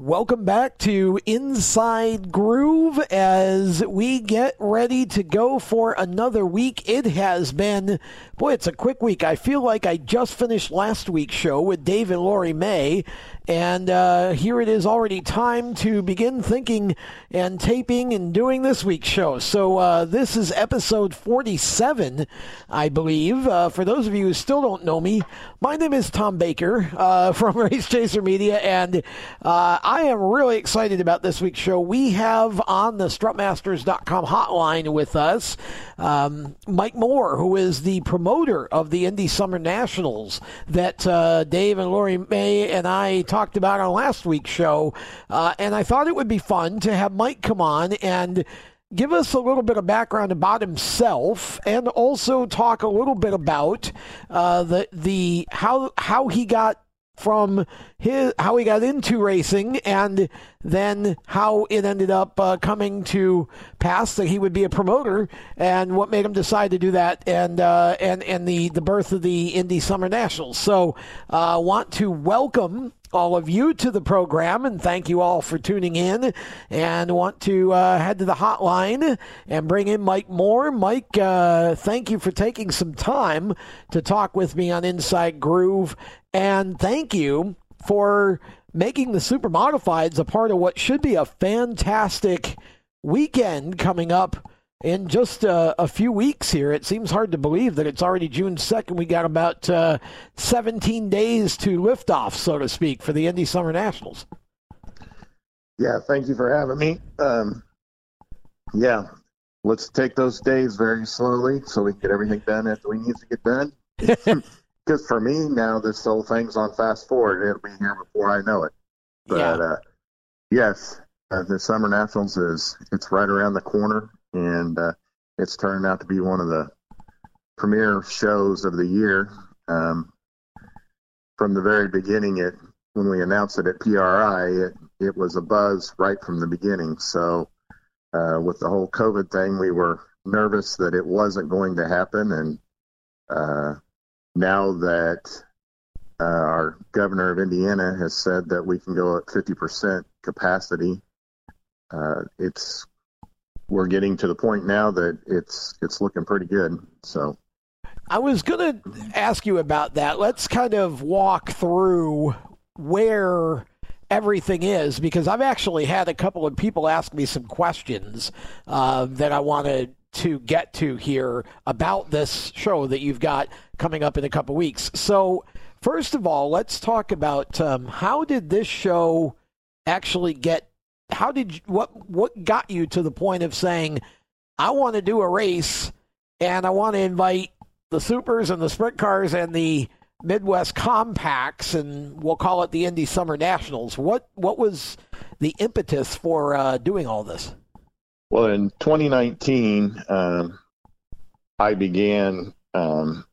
Welcome back to Inside Groove as we get ready to go for another week. It has been, boy, it's a quick week. I feel like I just finished last week's show with Dave and Lori May, and uh, here it is already time to begin thinking and taping and doing this week's show. So uh, this is episode 47, I believe. Uh, for those of you who still don't know me, my name is Tom Baker uh, from Race Chaser Media, and uh, I am really excited about this week's show. We have on the strutmasters.com hotline with us um, Mike Moore, who is the promoter of the Indy Summer Nationals that uh, Dave and Lori May and I talked about on last week's show. Uh, and I thought it would be fun to have Mike come on and give us a little bit of background about himself and also talk a little bit about uh, the the how how he got from his how he got into racing and then how it ended up uh, coming to pass that he would be a promoter and what made him decide to do that and uh, and and the the birth of the Indy Summer Nationals. So, uh, want to welcome all of you to the program and thank you all for tuning in and want to uh, head to the hotline and bring in mike moore mike uh, thank you for taking some time to talk with me on inside groove and thank you for making the super modifieds a part of what should be a fantastic weekend coming up in just uh, a few weeks here. It seems hard to believe that it's already June 2nd. We got about uh, 17 days to lift off, so to speak, for the Indy Summer Nationals. Yeah, thank you for having me. Um, yeah, let's take those days very slowly so we can get everything done that we need to get done. Because for me now, this whole thing's on fast forward. It'll be here before I know it. But Yeah. uh, yes, uh, the Summer Nationals is it's right around the corner, and uh, it's turned out to be one of the premier shows of the year. Um, from the very beginning, it when we announced it at PRI, it it was a buzz right from the beginning. So uh, with the whole COVID thing, we were nervous that it wasn't going to happen, and uh, now that uh, our governor of Indiana has said that we can go at 50% capacity, uh, it's we're getting to the point now that it's it's looking pretty good. So I was going to ask you about that. Let's kind of walk through where everything is because I've actually had a couple of people ask me some questions uh, that I wanted to get to here about this show that you've got coming up in a couple weeks. So, first of all, let's talk about um, how did this show actually get? How did you, what what got you to the point of saying, I want to do a race and I want to invite the supers and the sprint cars and the Midwest compacts, and we'll call it the Indy Summer Nationals. What what was the impetus for uh, doing all this? Well, in 2019, um, I began um,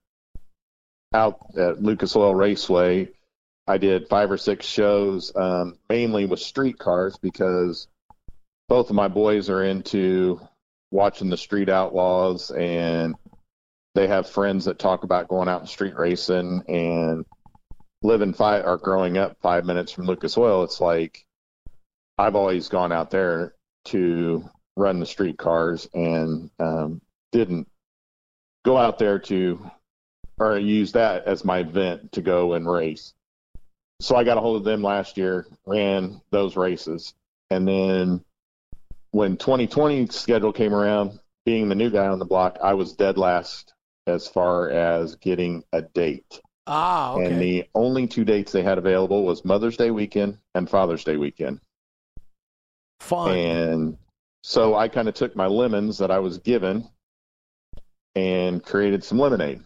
out at Lucas Oil Raceway. I did five or six shows, um, mainly with street cars, because both of my boys are into watching the Street Outlaws, and they have friends that talk about going out and street racing and living five or growing up five minutes from Lucas Oil. It's like I've always gone out there to run the street cars and um, didn't go out there to or use that as my event to go and race. So I got a hold of them last year, ran those races, and then when 2020 schedule came around, being the new guy on the block, I was dead last as far as getting a date. Ah, okay. And the only two dates they had available was Mother's Day weekend and Father's Day weekend. Fun. And so I kind of took my lemons that I was given and created some lemonade.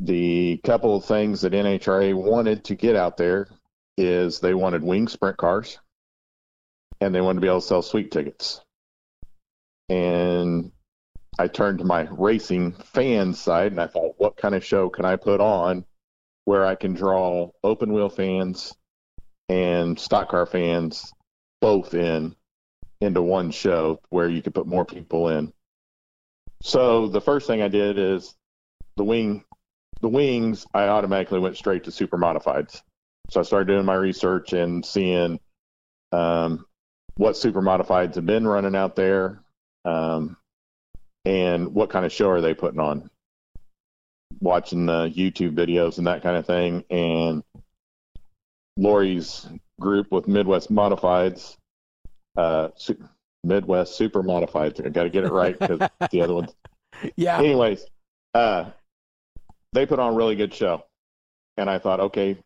The couple of things that NHRA wanted to get out there is they wanted wing sprint cars and they wanted to be able to sell suite tickets. And I turned to my racing fan side and I thought, what kind of show can I put on where I can draw open wheel fans and stock car fans both in into one show where you could put more people in. So the first thing I did is the wing the wings I automatically went straight to super modifieds. So I started doing my research and seeing um, what super modifieds have been running out there um, and what kind of show are they putting on. Watching the YouTube videos and that kind of thing. And Lori's group with Midwest Modifieds, uh, Midwest Super Modified. I got to get it right because the other ones. Yeah. Anyways, uh, they put on a really good show. And I thought, okay,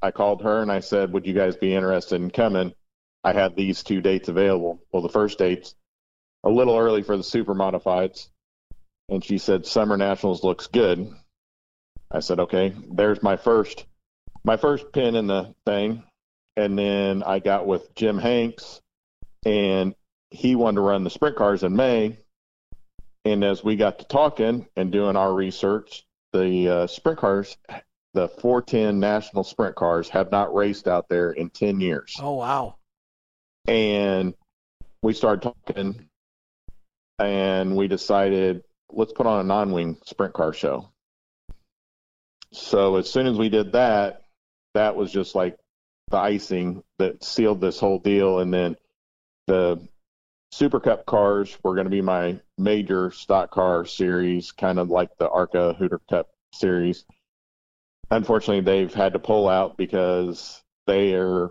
I called her and I said, would you guys be interested in coming? I had these two dates available. Well, the first date's a little early for the super modifieds. And she said, Summer Nationals looks good. I said, okay, there's my first, my first pin in the thing. And then I got with Jim Hanks and he wanted to run the sprint cars in May. And as we got to talking and doing our research, the uh, sprint cars, the 410 national sprint cars, have not raced out there in 10 years. Oh wow. And we started talking, and we decided let's put on a non-wing sprint car show. So as soon as we did that, that was just like the icing that sealed this whole deal. And then the Super Cup cars were going to be my major stock car series, kind of like the ARCA Hooter Cup series. Unfortunately, they've had to pull out because their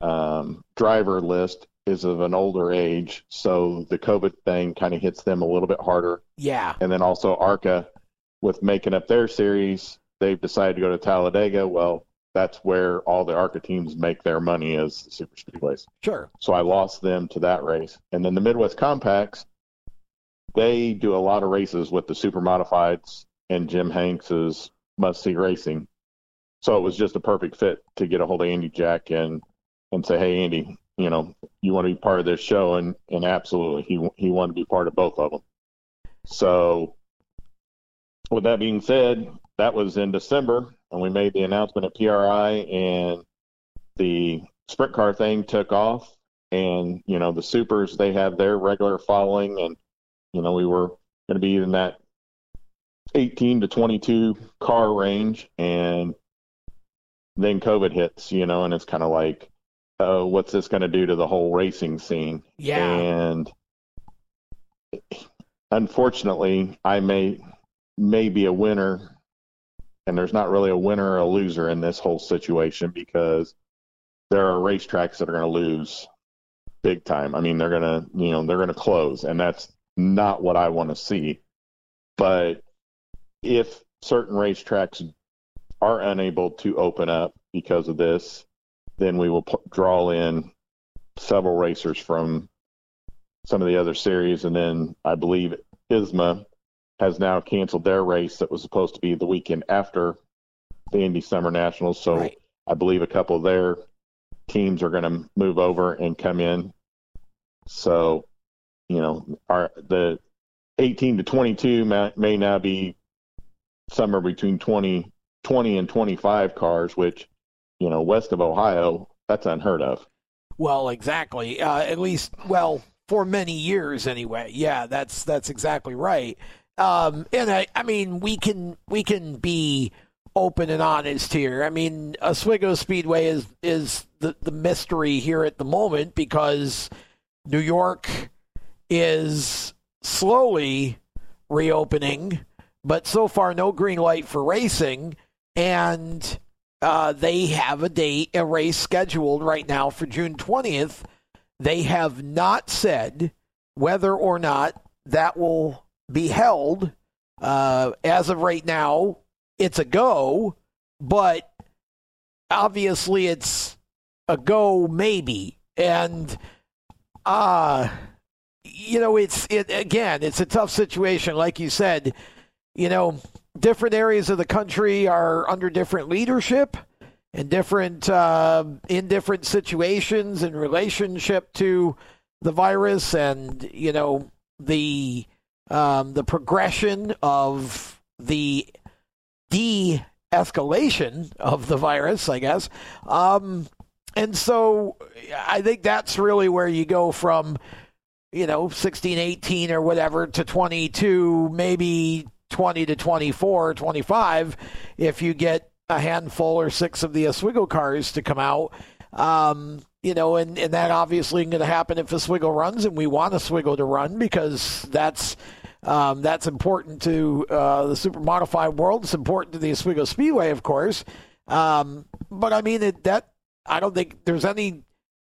um, driver list is of an older age, so the COVID thing kind of hits them a little bit harder. Yeah. And then also ARCA, with making up their series, they've decided to go to Talladega. Well, that's where all the ARCA teams make their money as super speedways. Sure. So I lost them to that race. And then the Midwest Compacts, they do a lot of races with the super modifieds and Jim Hanks's must see racing. So it was just a perfect fit to get a hold of Andy Jack and and say, hey Andy, you know, you want to be part of this show, and and absolutely, he he wanted to be part of both of them. So with that being said, that was in December, and we made the announcement at PRI, and the sprint car thing took off, and you know the supers they have their regular following, and you know we were going to be in that 18 to 22 car range, and then COVID hits, you know, and it's kind of like, uh, what's this going to do to the whole racing scene? Yeah. And unfortunately, I may may be a winner, and there's not really a winner or a loser in this whole situation because there are racetracks that are going to lose big time. I mean, they're going to, you know, they're going to close, and that's not what I want to see. But if certain racetracks are unable to open up because of this, then we will p- draw in several racers from some of the other series. And then I believe ISMA has now canceled their race that was supposed to be the weekend after the Indy Summer Nationals. So Right. I believe a couple of their teams are going to move over and come in. So, you know, our the 18 to 22 may, may now be somewhere between 20, 20 and 25 cars, which, you know, west of Ohio, that's unheard of. Well, exactly. Uh, at least, well, for many years anyway. Yeah, that's that's exactly right. Um, and I, I mean, we can we can be open and honest here. I mean, Oswego Speedway is is the the mystery here at the moment because New York is slowly reopening, but so far no green light for racing, and uh, they have a date, a race scheduled right now for June 20th. They have not said whether or not that will be held. Uh, as of right now, it's a go, but obviously it's a go maybe. And, uh, you know, it's, it, again, it's a tough situation. Like you said, you know, different areas of the country are under different leadership. in different uh, in different situations in relationship to the virus, and you know the um, the progression of the de-escalation of the virus, I guess. Um, and so I think that's really where you go from, you know, 16, 18 or whatever to 22, maybe 20 to 24, 25, if you get a handful or six of the Oswego cars to come out. Um, you know, and, and that obviously is going to happen if Oswego runs, and we want Oswego to run because that's um, that's important to uh, the super modified world. It's important to the Oswego Speedway, of course. Um, but I mean, it, that I don't think there's any.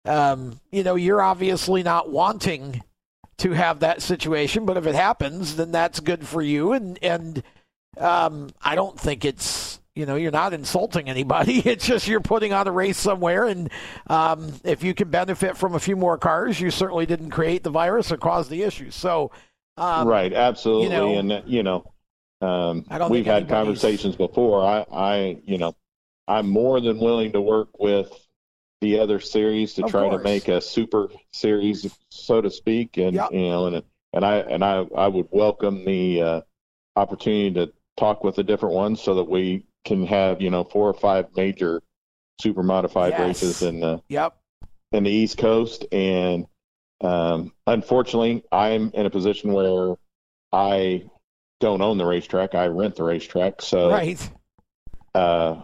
Um, you know, you're obviously not wanting to have that situation, but if it happens, then that's good for you. And and um, I don't think it's you know you're not insulting anybody. It's just you're putting on a race somewhere, and um, if you can benefit from a few more cars, you certainly didn't create the virus or cause the issue. So. Um, right, absolutely, you know, and you know, um, we've had conversations before. I, I, you know, I'm more than willing to work with the other series to try course. to make a super series, so to speak, and yep. you know, and and I and I I would welcome the uh, opportunity to talk with the different ones so that we can have you know four or five major super modified yes. races in the yep in the East Coast, and um, unfortunately, I'm in a position where I don't own the racetrack; I rent the racetrack, so right. Uh,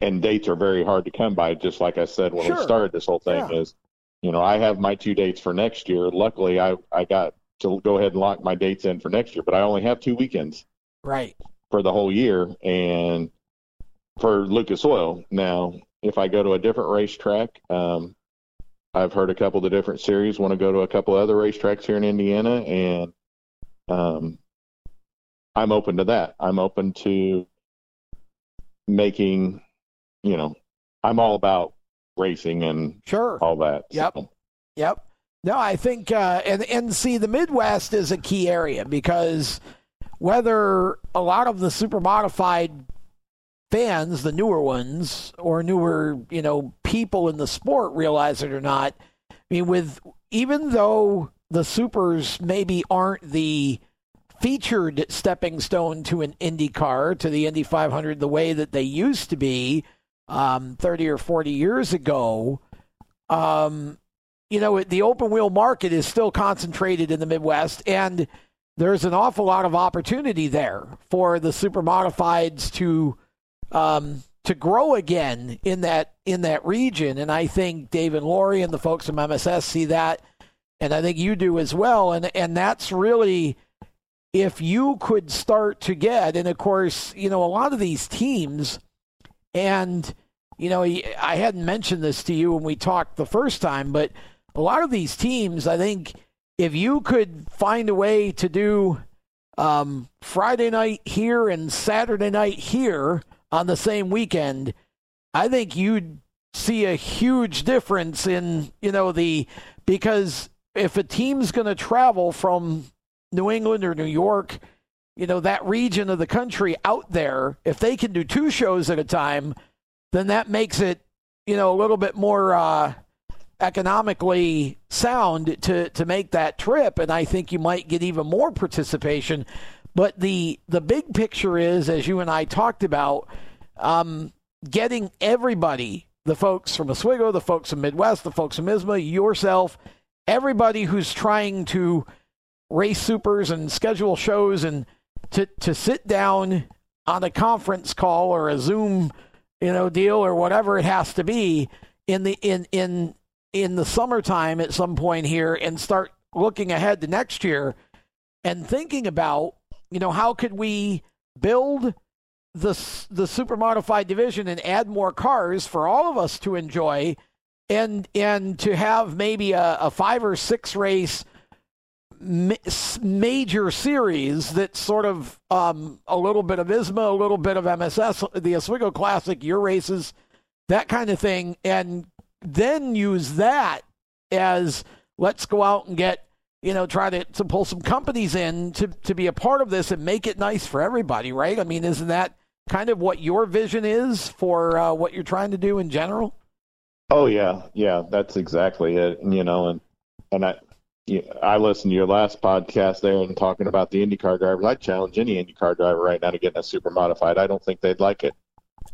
and dates are very hard to come by. Just like I said when sure. we started this whole thing, yeah. is you know I have my two dates for next year. Luckily, I I got to go ahead and lock my dates in for next year, but I only have two weekends. Right. For the whole year, and for Lucas Oil. Now, if I go to a different racetrack, um, I've heard a couple of the different series want to go to a couple of other racetracks here in Indiana, and um, I'm open to that. I'm open to making you know, I'm all about racing and sure all that. Yep. So. Yep. No, I think uh, and and see the Midwest is a key area because whether a lot of the super modified fans, the newer ones or newer, you know, people in the sport realize it or not. I mean, with even though the supers maybe aren't the featured stepping stone to an Indy car, to the Indy 500, the way that they used to be, um, 30 or 40 years ago, um, you know, the open wheel market is still concentrated in the Midwest, and there's an awful lot of opportunity there for the super modifieds to um, to grow again in that in that region. And I think Dave and Lori and the folks from MSS see that, and I think you do as well. And and that's really if you could start to get, and of course, you know, a lot of these teams and, you know, I hadn't mentioned this to you when we talked the first time, but a lot of these teams, I think if you could find a way to do um, Friday night here and Saturday night here on the same weekend, I think you'd see a huge difference in, you know, the because if a team's going to travel from New England or New York you know, that region of the country out there, if they can do two shows at a time, then that makes it, you know, a little bit more uh, economically sound to to make that trip. And I think you might get even more participation. But the the big picture is, as you and I talked about, um, getting everybody, the folks from Oswego, the folks from Midwest, the folks from ISMA, yourself, everybody who's trying to race supers and schedule shows and to to sit down on a conference call or a Zoom, you know, deal or whatever it has to be in the in in in the summertime at some point here and start looking ahead to next year and thinking about, you know, how could we build the the super modified division and add more cars for all of us to enjoy and and to have maybe a, a five or six race ma- major series that's sort of um, a little bit of ISMA, a little bit of MSS, the Oswego Classic, your races, that kind of thing, and then use that as let's go out and get you know try to, to pull some companies in to, to be a part of this and make it nice for everybody right i mean isn't that kind of what your vision is for uh, what you're trying to do in general? Oh yeah, yeah, that's exactly it. You know, and and I I listened to your last podcast there and talking about the IndyCar drivers. I challenge any IndyCar driver right now to get in a super modified. I don't think they'd like it.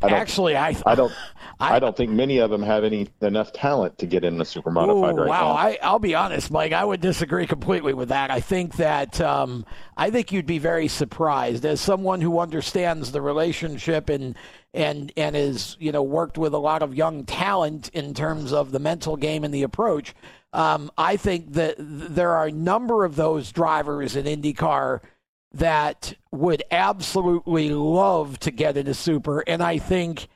I Actually, I I don't I, I, don't think many of them have any enough talent to get in the super modified ooh, right wow. now. Wow, I'll be honest, Mike. I would disagree completely with that. I think that um, I think you'd be very surprised as someone who understands the relationship and and and is you know worked with a lot of young talent in terms of the mental game and the approach. Um, I think that there are a number of those drivers in IndyCar that would absolutely love to get into super. And I think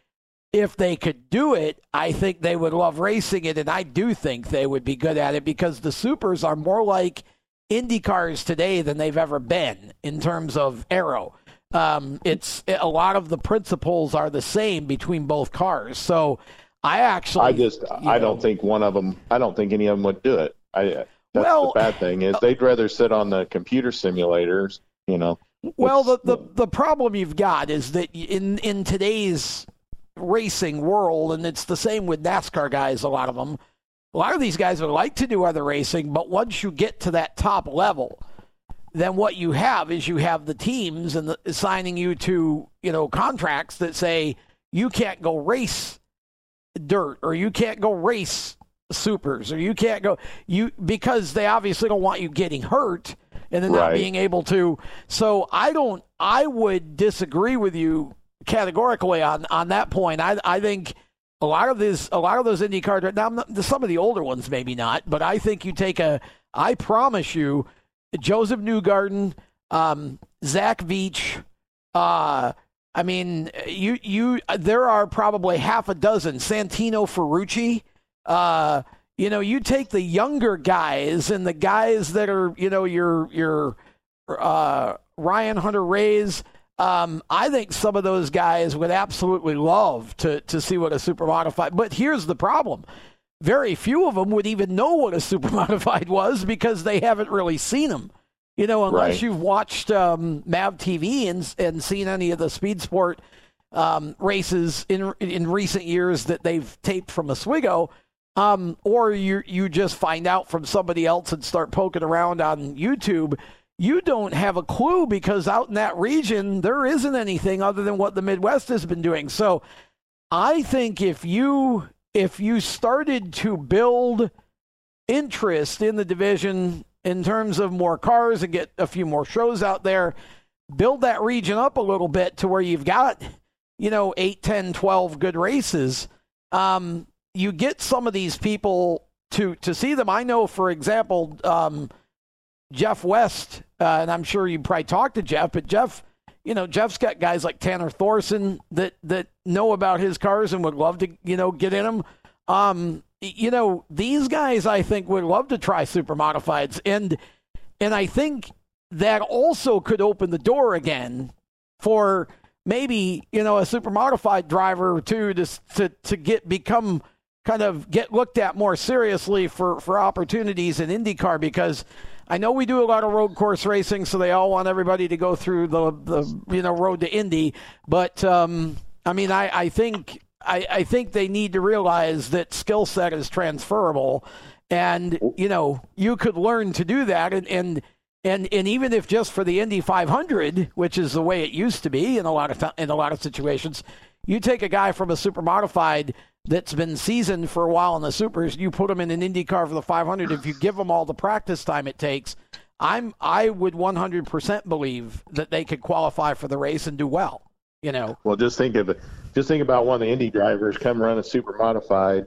if they could do it, I think they would love racing it. And I do think they would be good at it because the supers are more like Indy cars today than they've ever been in terms of aero. Um, it's a lot of the principles are the same between both cars. So I actually, I just, I know, don't think one of them, I don't think any of them would do it. I, that's well, the bad thing is they'd rather sit on the computer simulators you know. Well, the, the the problem you've got is that in in today's racing world, and it's the same with NASCAR guys. A lot of them, a lot of these guys would like to do other racing, but once you get to that top level, then what you have is you have the teams and the, signing you to you know contracts that say you can't go race dirt or you can't go race supers or you can't go you because they obviously don't want you getting hurt and then right. not being able to. So I don't. I would disagree with you categorically on on that point. I I think a lot of this, a lot of those IndyCar. Now, not, some of the older ones maybe not, but I think you take a. I promise you, Josef Newgarden, um, Zach Veach. Uh, I mean, you you. There are probably half a dozen. Santino Ferrucci. Uh, you know, you take the younger guys and the guys that are, you know, your your uh, Ryan Hunter-Reays. Um, I think some of those guys would absolutely love to to see what a super modified. But here's the problem: very few of them would even know what a super modified was because they haven't really seen them. You know, unless right. you've watched um, Mav TV and and seen any of the speed sport um, races in in recent years that they've taped from Oswego um, or you you just find out from somebody else and start poking around on YouTube. You don't have a clue because out in that region there isn't anything other than what the Midwest has been doing. So I think if you if you started to build interest in the division in terms of more cars and get a few more shows out there, build that region up a little bit to where you've got, you know, 8, 10, 12 good races. Um, you get some of these people to to see them. I know, for example, um, Jeff West, uh, and I'm sure you probably talked to Jeff, but Jeff, you know, Jeff's got guys like Tanner Thorson that that know about his cars and would love to, you know, get in them. Um, you know, these guys I think would love to try super modifieds, and and I think that also could open the door again for maybe you know a super modified driver or two to to to get become kind of get looked at more seriously for, for opportunities in IndyCar because I know we do a lot of road course racing, so they all want everybody to go through the, the you know road to Indy. But um, I mean, I, I think I, I think they need to realize that skill set is transferable, and you know you could learn to do that, and and and and even if just for the Indy 500, which is the way it used to be in a lot of in a lot of situations, you take a guy from a super modified that's been seasoned for a while in the supers, you put them in an Indy car for the 500. If you give them all the practice time it takes, I'm I would 100% believe that they could qualify for the race and do well. You know. Well, just think of it. Just think about one of the Indy drivers come run a super modified,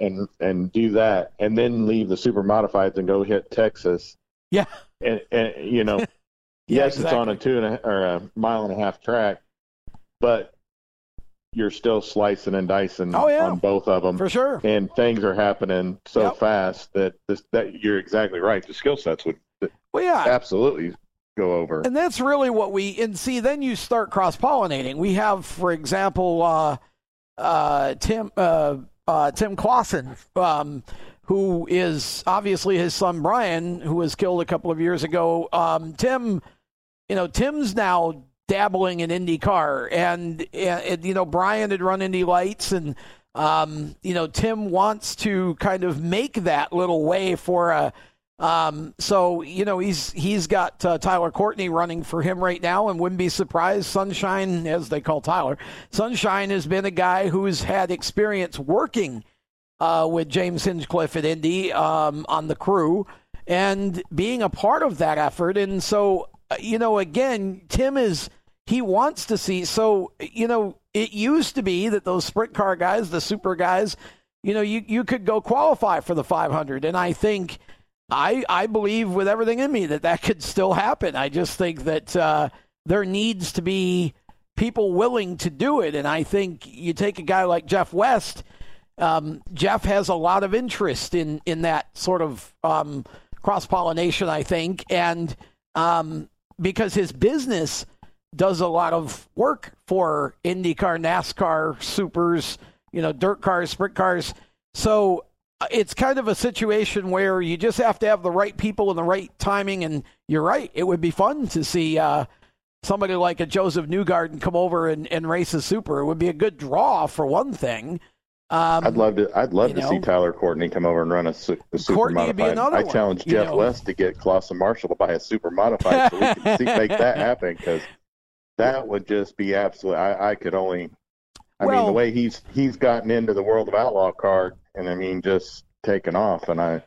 and and do that, and then leave the super modifieds and go hit Texas. Yeah. And and you know, yeah, yes, exactly. it's on a two and a, or a mile and a half track, but you're still slicing and dicing oh, yeah. on both of them for sure. And things are happening so yep. fast that this, that you're exactly right. The skill sets would well, yeah, absolutely go over. And that's really what we and see. Then you start cross pollinating. We have, for example, uh, uh, Tim uh, uh, Tim Clauson. Um, who is obviously his son Bryan, who was killed a couple of years ago. Um, Tim, you know, Tim's now dabbling in IndyCar, and, and you know Bryan had run Indy Lights, and um, you know Tim wants to kind of make that little way for a. Um, so you know he's he's got uh, Tyler Courtney running for him right now, and wouldn't be surprised. Sunshine, as they call Tyler, Sunshine has been a guy who's had experience working uh, with James Hinchcliffe at Indy um, on the crew and being a part of that effort. And so, you know, again, Tim is, he wants to see. So, you know, it used to be that those sprint car guys, the super guys, you know, you, you could go qualify for the 500. And I think, I, I believe with everything in me that that could still happen. I just think that uh, there needs to be people willing to do it. And I think you take a guy like Jeff West. Um, Jeff has a lot of interest in in that sort of um, cross pollination, I think, and um, because his business does a lot of work for IndyCar, NASCAR, supers, you know, dirt cars, sprint cars. So uh, it's kind of a situation where you just have to have the right people and the right timing. And you're right, it would be fun to see uh, somebody like a Josef Newgarden come over and, and race a super. It would be a good draw for one thing. Um, I'd love to. I'd love to know, see Tyler Courtney come over and run a, a super Courtney modified. I challenge Jeff know. West to get Clauson Marshall to buy a super modified so we can see, make that happen because that would just be absolutely. I, I could only. I well, mean, the way he's he's gotten into the world of outlaw card, and I mean, just taken off, and I.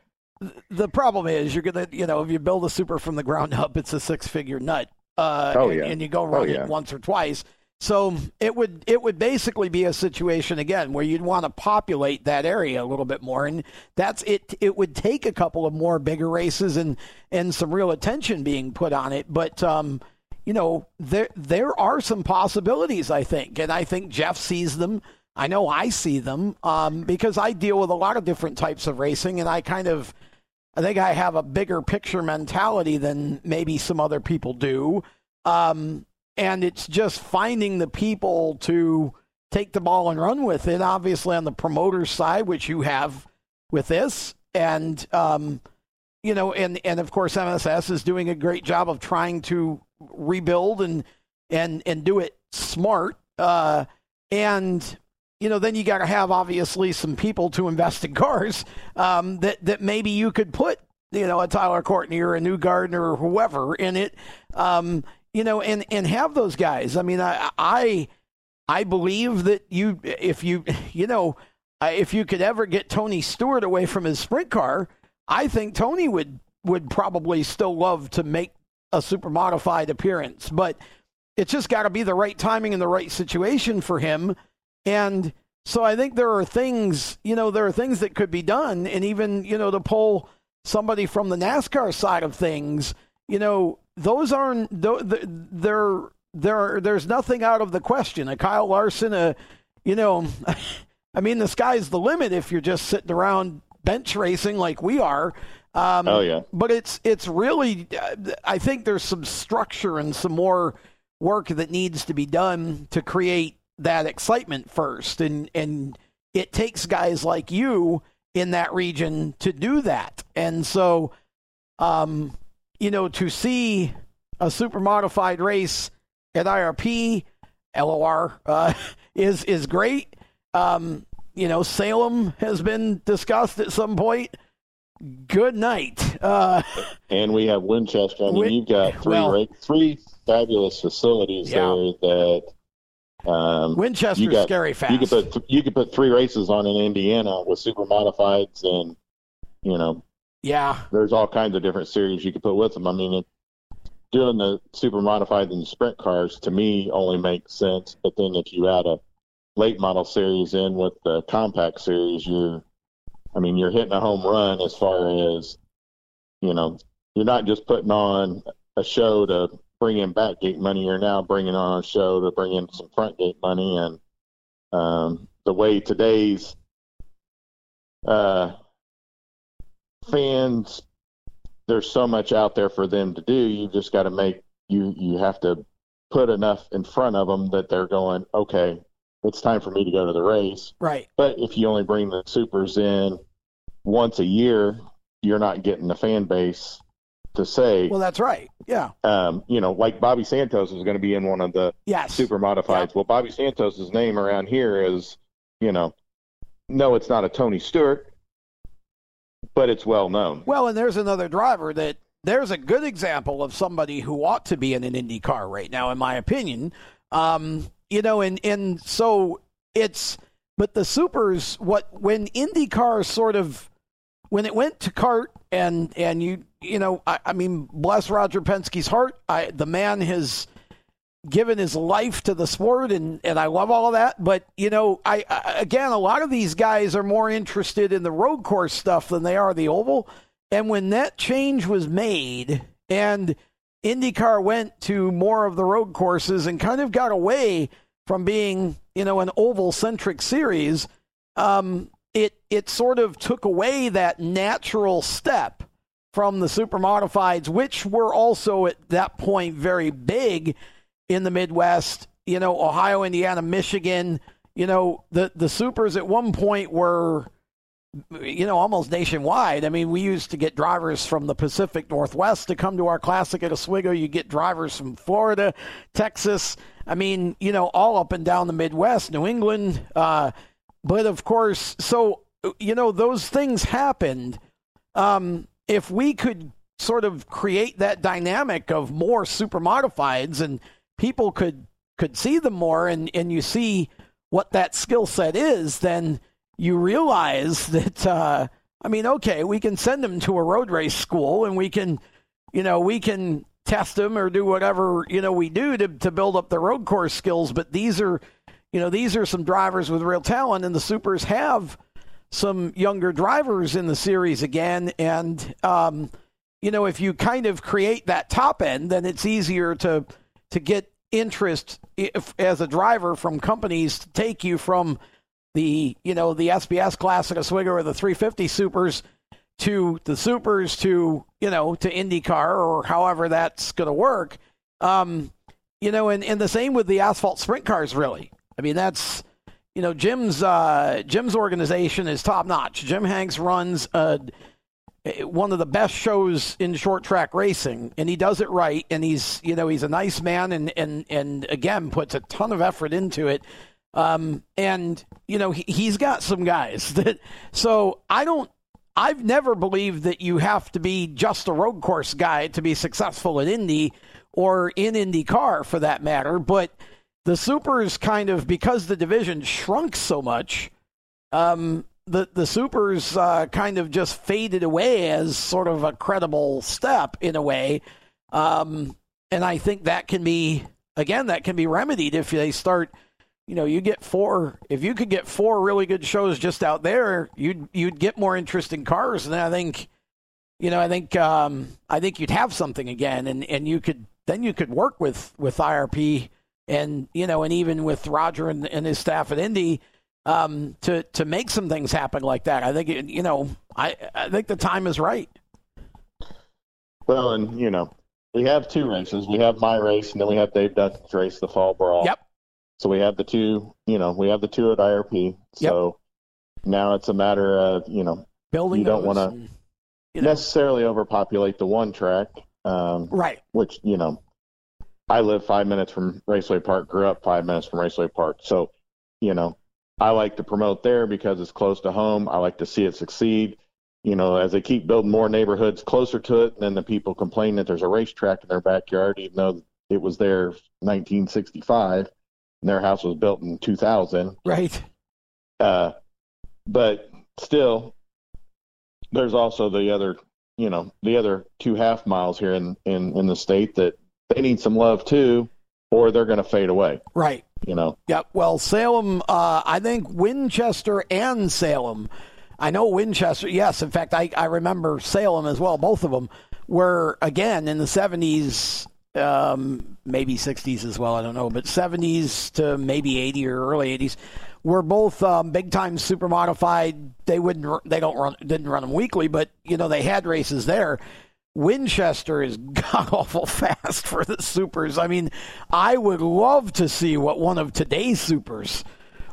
The problem is, you're gonna, you know, if you build a super from the ground up, it's a six-figure nut. Uh, oh yeah. And, and you go run oh, yeah. it once or twice so it would it would basically be a situation again where you'd want to populate that area a little bit more, and that's it. It would take a couple of more bigger races and and some real attention being put on it, but um, you know there there are some possibilities I think, and I think Jeff sees them. I know I see them um, because I deal with a lot of different types of racing, and I kind of I think I have a bigger picture mentality than maybe some other people do. Um, and it's just finding the people to take the ball and run with it. Obviously, on the promoter side, which you have with this, and um, you know, and and of course, MSS is doing a great job of trying to rebuild and and and do it smart. Uh, and you know, then you got to have obviously some people to invest in cars um, that that maybe you could put you know a Tyler Courtney or a Newgarden or whoever in it. Um, you know, and and have those guys. I mean, I I I believe that you if you you know if you could ever get Tony Stewart away from his sprint car, I think Tony would would probably still love to make a super modified appearance, but it's just got to be the right timing and the right situation for him. And so I think there are things, you know, there are things that could be done, and even you know to pull somebody from the NASCAR side of things, you know, those aren't they're there there's nothing out of the question. A Kyle Larson, a you know, I mean the sky's the limit if you're just sitting around bench racing like we are. Um, oh yeah. But it's it's really I think there's some structure and some more work that needs to be done to create that excitement first, and and it takes guys like you in that region to do that, and so. Um, you know, to see a super modified race at IRP, LOR uh, is is great. Um, you know, Salem has been discussed at some point. Good night. Uh, and we have Winchester. I mean, Win- you've got three well, three fabulous facilities yeah. there that. Um, Winchester's got, scary fast. You could put you could put three races on in Indiana with super modifieds, and you know yeah. There's all kinds of different series you could put with them. I mean, it, doing the super modified and sprint cars to me only makes sense. But then if you add a late model series in with the compact series, you're, I mean, you're hitting a home run as far as, you know, you're not just putting on a show to bring in back gate money. You're now bringing on a show to bring in some front gate money. And um, the way today's uh, fans, there's so much out there for them to do. You just got to make you you have to put enough in front of them that they're going, okay, it's time for me to go to the race. Right. But if you only bring the supers in once a year, you're not getting the fan base to say. Well, that's right. Yeah. Um, you know, like Bobby Santos is going to be in one of the yes. super modifieds. Well, Bobby Santos's name around here is, you know, no, it's not a Tony Stewart, but it's well known. Well, and there's another driver that there's a good example of somebody who ought to be in an Indy car right now, in my opinion. Um, you know, and and so it's but the supers what when IndyCar sort of when it went to CART and and you you know I, I mean bless Roger Penske's heart, I the man has given his life to the sport and and I love all of that, but you know I, I again a lot of these guys are more interested in the road course stuff than they are the oval, and when that change was made and IndyCar went to more of the road courses and kind of got away from being, you know, an oval centric series, um, it it sort of took away that natural step from the super modifieds, which were also at that point very big in the Midwest. You know, Ohio, Indiana, Michigan. You know, the the supers at one point were you know, almost nationwide. I mean, we used to get drivers from the Pacific Northwest to come to our classic at Oswego. You get drivers from Florida, Texas. I mean, you know, all up and down the Midwest, New England. Uh, but of course, so, you know, those things happened. Um, if we could sort of create that dynamic of more super modifieds and people could could see them more and, and you see what that skill set is, then – you realize that uh, I mean, okay, we can send them to a road race school and we can, you know, we can test them or do whatever you know we do to to build up their road course skills. But these are, you know, these are some drivers with real talent, and the supers have some younger drivers in the series again, and um, you know, if you kind of create that top end, then it's easier to to get interest if, as a driver from companies to take you from the you know the SBS Classic Oswego or the 350 Supers to the Supers to you know to IndyCar or however that's going to work. Um, you know, and, and the same with the asphalt sprint cars. Really, I mean that's you know Jim's uh, Jim's organization is top notch. Jim Hanks runs a, one of the best shows in short track racing, and he does it right. And he's you know he's a nice man, and and and again puts a ton of effort into it. Um, and you know he, has got some guys that. So I don't. I've never believed that you have to be just a road course guy to be successful in Indy or in IndyCar for that matter. But the supers kind of because the division shrunk so much. Um, the the supers uh, kind of just faded away as sort of a credible step in a way, um, and I think that can be again that can be remedied if they start you know, you get four. If you could get four really good shows just out there, you'd you'd get more interesting cars, and I think, you know, I think um, I think you'd have something again, and and you could then you could work with with IRP and you know, and even with Roger and, and his staff at Indy um, to to make some things happen like that. I think you know, I I think the time is right. Well, and you know, we have two races. We have my race, and then we have Dave Duncan's race, the Fall Brawl. Yep. So we have the two, you know, we have the two at IRP. So yep. now it's a matter of, you know, building. You don't want to you know. necessarily overpopulate the one track, um, right? Which you know, I live five minutes from Raceway Park, grew up five minutes from Raceway Park, so you know, I like to promote there because it's close to home. I like to see it succeed. You know, as they keep building more neighborhoods closer to it, then the people complain that there's a racetrack in their backyard, even though it was there 1965 and their house was built in 2000. Right. Uh, but still, there's also the other, you know, the other two half miles here in, in, in the state that they need some love too, or they're going to fade away. Right. You know. Yeah. Well, Salem, uh, I think Winchester and Salem. I know Winchester. Yes, in fact, I, I remember Salem as well. Both of them were again in the 70s um, maybe 60s as well. I don't know, but 70s to maybe 80 or early 80s were both um, big time super modified. They wouldn't, they don't run, didn't run them weekly, but you know they had races there. Winchester is god awful fast for the supers. I mean, I would love to see what one of today's supers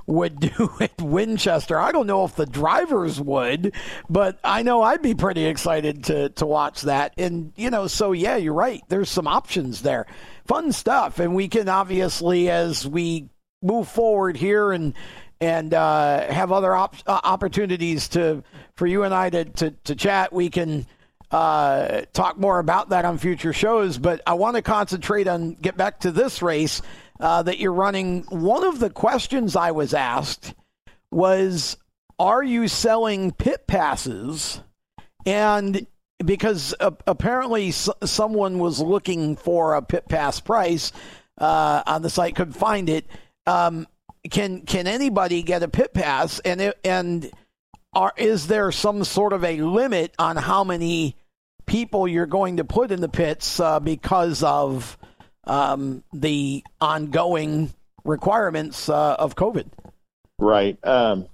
would do at Winchester. I don't know if the drivers would, but I know I'd be pretty excited to to watch that. And you know, so yeah, you're right. There's some options there. Fun stuff, and we can obviously as we move forward here and and uh, have other op- uh, opportunities to for you and I to to, to chat. We can uh, talk more about that on future shows. But I want to concentrate on get back to this race uh, that you're running. One of the questions I was asked was, "Are you selling pit passes?" And because uh, apparently s- someone was looking for a pit pass price uh, on the site, couldn't find it. Um, can can anybody get a pit pass? And it, and are is there some sort of a limit on how many people you're going to put in the pits uh, because of um, the ongoing requirements uh, of COVID? Right. Um,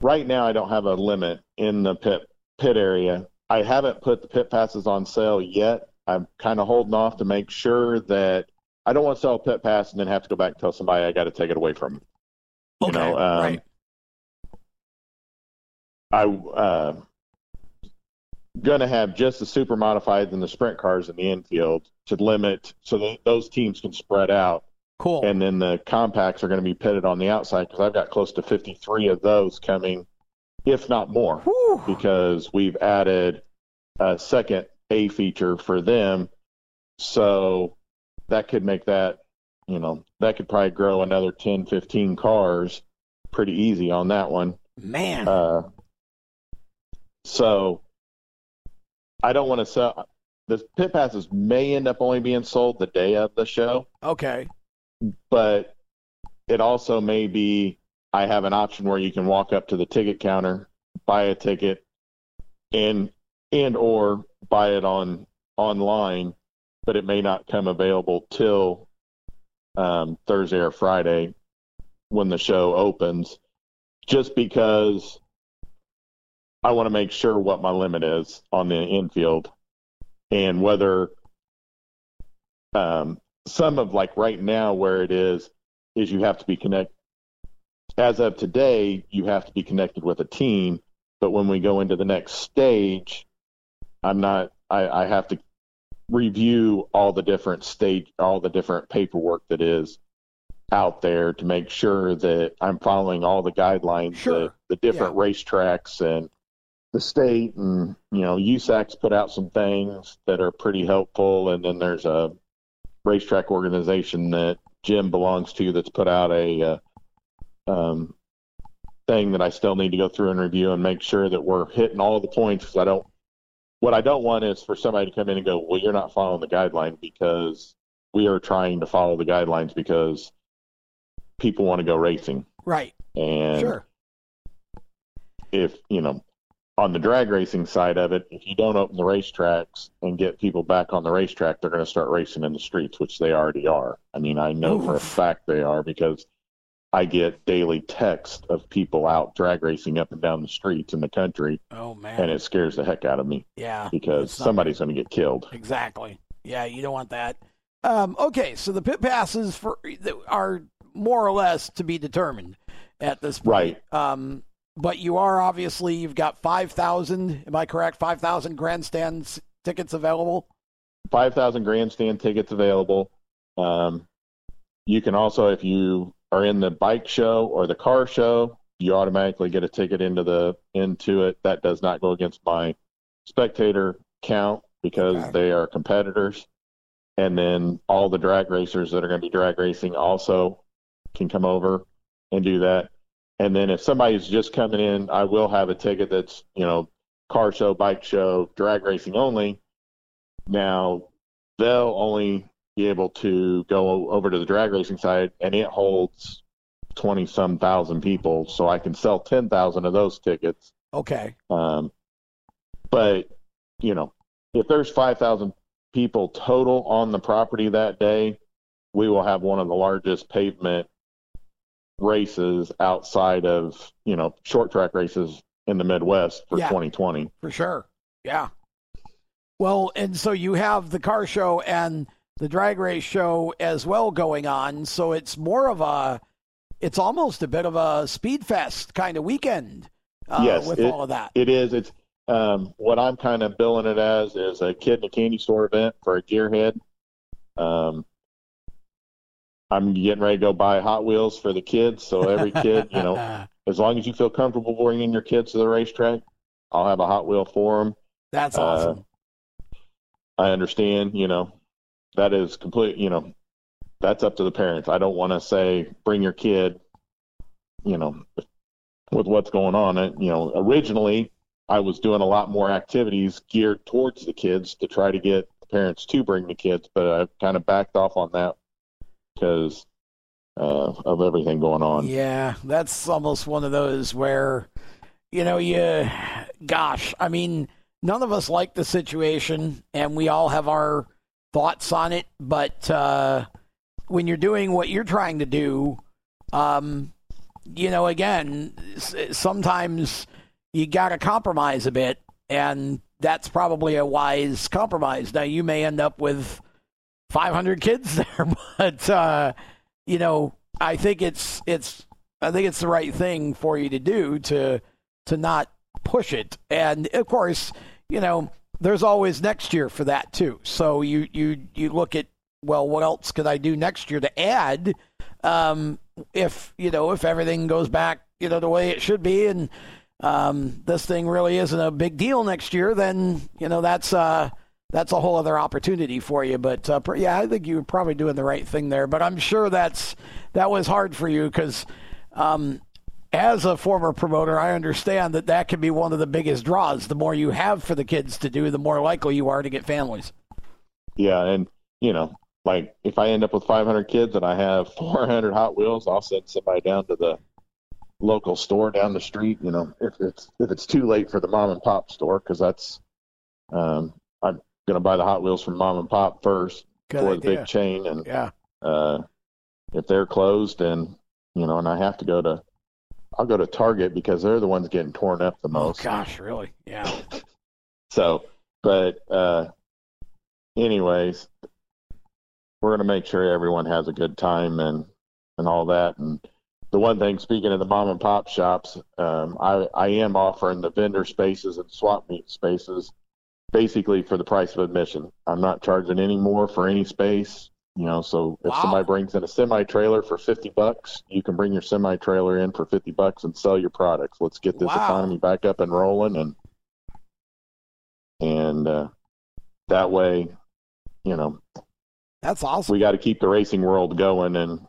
right now, I don't have a limit in the pit pit area. I haven't put the pit passes on sale yet. I'm kind of holding off to make sure that I don't want to sell a pit pass and then have to go back and tell somebody I got to take it away from them. You know, um, right. I uh, gonna have just the super modifieds and the sprint cars in the infield to limit so that those teams can spread out, Cool. and then the compacts are going to be pitted on the outside because I've got close to 53 of those coming, if not more, Whew. because we've added a second A feature for them, so that could make that, you know, that could probably grow another 10, 15 cars pretty easy on that one. Man. Uh, so I don't want to sell. The pit passes may end up only being sold the day of the show, okay. but it also may be I have an option where you can walk up to the ticket counter, buy a ticket, and and or buy it on online, but it may not come available till um, Thursday or Friday when the show opens, just because I want to make sure what my limit is on the infield and whether um, some of like right now where it is is you have to be connect as of today you have to be connected with a team but when we go into the next stage i'm not i, I have to review all the different stage all the different paperwork that is out there to make sure that i'm following all the guidelines Sure. the, the different racetracks and the state and you know USAC's put out some things that are pretty helpful and then there's a racetrack organization that Jim belongs to that's put out a uh, um, thing that I still need to go through and review and make sure that we're hitting all the points because I don't what I don't want is for somebody to come in and go well you're not following the guideline because we are trying to follow the guidelines because people want to go racing Right. and Sure. if you know on the drag racing side of it, if you don't open the racetracks and get people back on the racetrack, they're going to start racing in the streets, which they already are. I mean, I know for a fact they are because I get daily text of people out drag racing up and down the streets in the country, Oh man. and it scares the heck out of me yeah. because somebody's going to get killed. Exactly. Yeah, you don't want that. Um, okay, so the pit passes for are more or less to be determined at this point. Right. Um, but you are obviously you've got five thousand. Am I correct? Five thousand grandstand tickets available. 5,000 grandstand tickets available. Um, you can also, if you are in the bike show or the car show, you automatically get a ticket into the into it. That does not go against my spectator count because Okay. they are competitors. And then all the drag racers that are going to be drag racing also can come over and do that. And then if somebody's just coming in, I will have a ticket that's, you know, car show, bike show, drag racing only. Now, they'll only be able to go over to the drag racing side, and it holds 20 some thousand people. So I can sell 10,000 of those tickets. Okay. Um, but, you know, if there's 5,000 people total on the property that day, we will have one of the largest pavement races outside of, you know, short track races in the Midwest for Yeah. 2020. For sure. Yeah. Well, and so you have the car show and the drag race show as well going on. So it's more of a it's almost a bit of a speed fest kind of weekend. Uh, Yes, with it- all of that. It is. It's um, what I'm kind of billing it as is a kid in a candy store event for a gearhead. Um, I'm getting ready to go buy Hot Wheels for the kids, so every kid, you know, as long as you feel comfortable bringing your kids to the racetrack, I'll have a Hot Wheel for them. That's uh, awesome. I understand, you know, that is complete, you know, that's up to the parents. I don't want to say bring your kid, you know, with what's going on. And, you know, originally I was doing a lot more activities geared towards the kids to try to get the parents to bring the kids, but I've kind of backed off on that because uh, of everything going on. Yeah, that's almost one of those where, you know, you, gosh, I mean, none of us like the situation, and we all have our thoughts on it. But uh, when you're doing what you're trying to do, um, you know, again, sometimes you got to compromise a bit, and that's probably a wise compromise. Now, you may end up with 500 kids there, but uh, you know, I think it's it's I think it's the right thing for you to do to to not push it. And of course, you know, there's always next year for that too. So you you you look at well, what else could I do next year to add? Um, if you know if everything goes back you know the way it should be and um, this thing really isn't a big deal next year, then you know that's uh, that's a whole other opportunity for you. But uh, yeah, I think you were probably doing the right thing there. But I'm sure that's that was hard for you because um, as a former promoter, I understand that that can be one of the biggest draws. The more you have for the kids to do, the more likely you are to get families. Yeah, and you know, like if I end up with 500 kids and I have 400 Hot Wheels, I'll send somebody down to the local store down the street. You know, if it's if it's too late for the mom and pop store, because that's um, I'm gonna buy the Hot Wheels from mom and pop first Good for the big chain, and Yeah. uh, if they're closed and you know, and I have to go to, I'll go to Target because they're the ones getting torn up the Oh most. gosh, really? Yeah. So, but uh, anyways, we're going to make sure everyone has a good time and and all that. And the one thing, speaking of the mom and pop shops, um, I I am offering the vendor spaces and swap meet spaces basically for the price of admission. I'm not charging any more for any space. You know, so if Wow. somebody brings in a semi trailer for fifty bucks, you can bring your semi trailer in for fifty bucks and sell your products. Let's get this Wow. economy back up and rolling and and uh, that way, you know, That's awesome. we got to keep the racing world going, and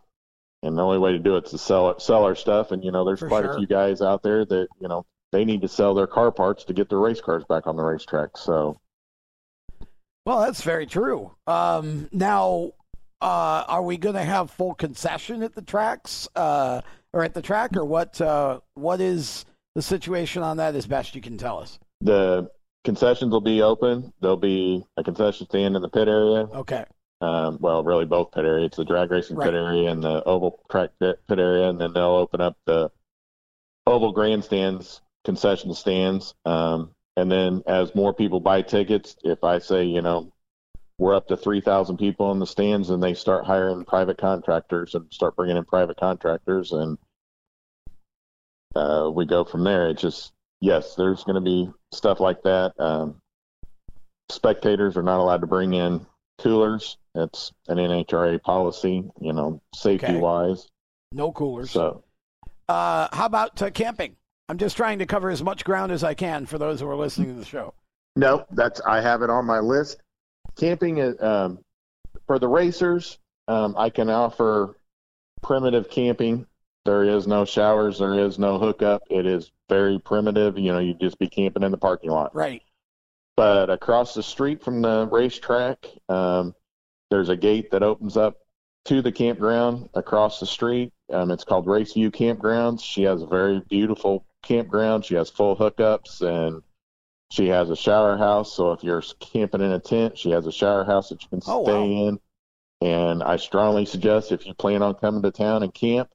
and the only way to do it is to sell it, sell our stuff. And you know, there's For quite sure. a few guys out there that you know they need to sell their car parts to get their race cars back on the racetrack. So Well, that's very true. Um, now, uh, are we going to have full concession at the tracks, uh, or at the track, or what? Uh, what is the situation on that? As best you can tell us. the concessions will be open. There'll be a concession stand in the pit area. Okay. Um, well, really both pit areas. It's the drag racing Right. pit area and the oval track pit, pit area, and then they'll open up the oval grandstands, concession stands. Um, and then as more people buy tickets, if I say, you know, we're up to 3,000 people in the stands and they start hiring private contractors and start bringing in private contractors and uh, we go from there. It's just, yes, there's going to be stuff like that. Um, spectators are not allowed to bring in coolers. It's an NHRA policy, you know, safety Okay. wise. No coolers. So, Uh, how about uh, camping? I'm just trying to cover as much ground as I can for those who are listening to the show. no, that's, I have it on my list. Camping um, for the racers, um, I can offer primitive camping. There is no showers, there is no hookup. It is very primitive. You know, you just be camping in the parking lot. Right. but across the street from the racetrack, um, there's a gate that opens up to the campground across the street. Um, it's called Race Raceview Campgrounds. She has a very beautiful campground. She has full hookups and she has a shower house. So if you're camping in a tent, she has a shower house that you can Oh, stay wow. in. And I strongly suggest if you plan on coming to town and camp,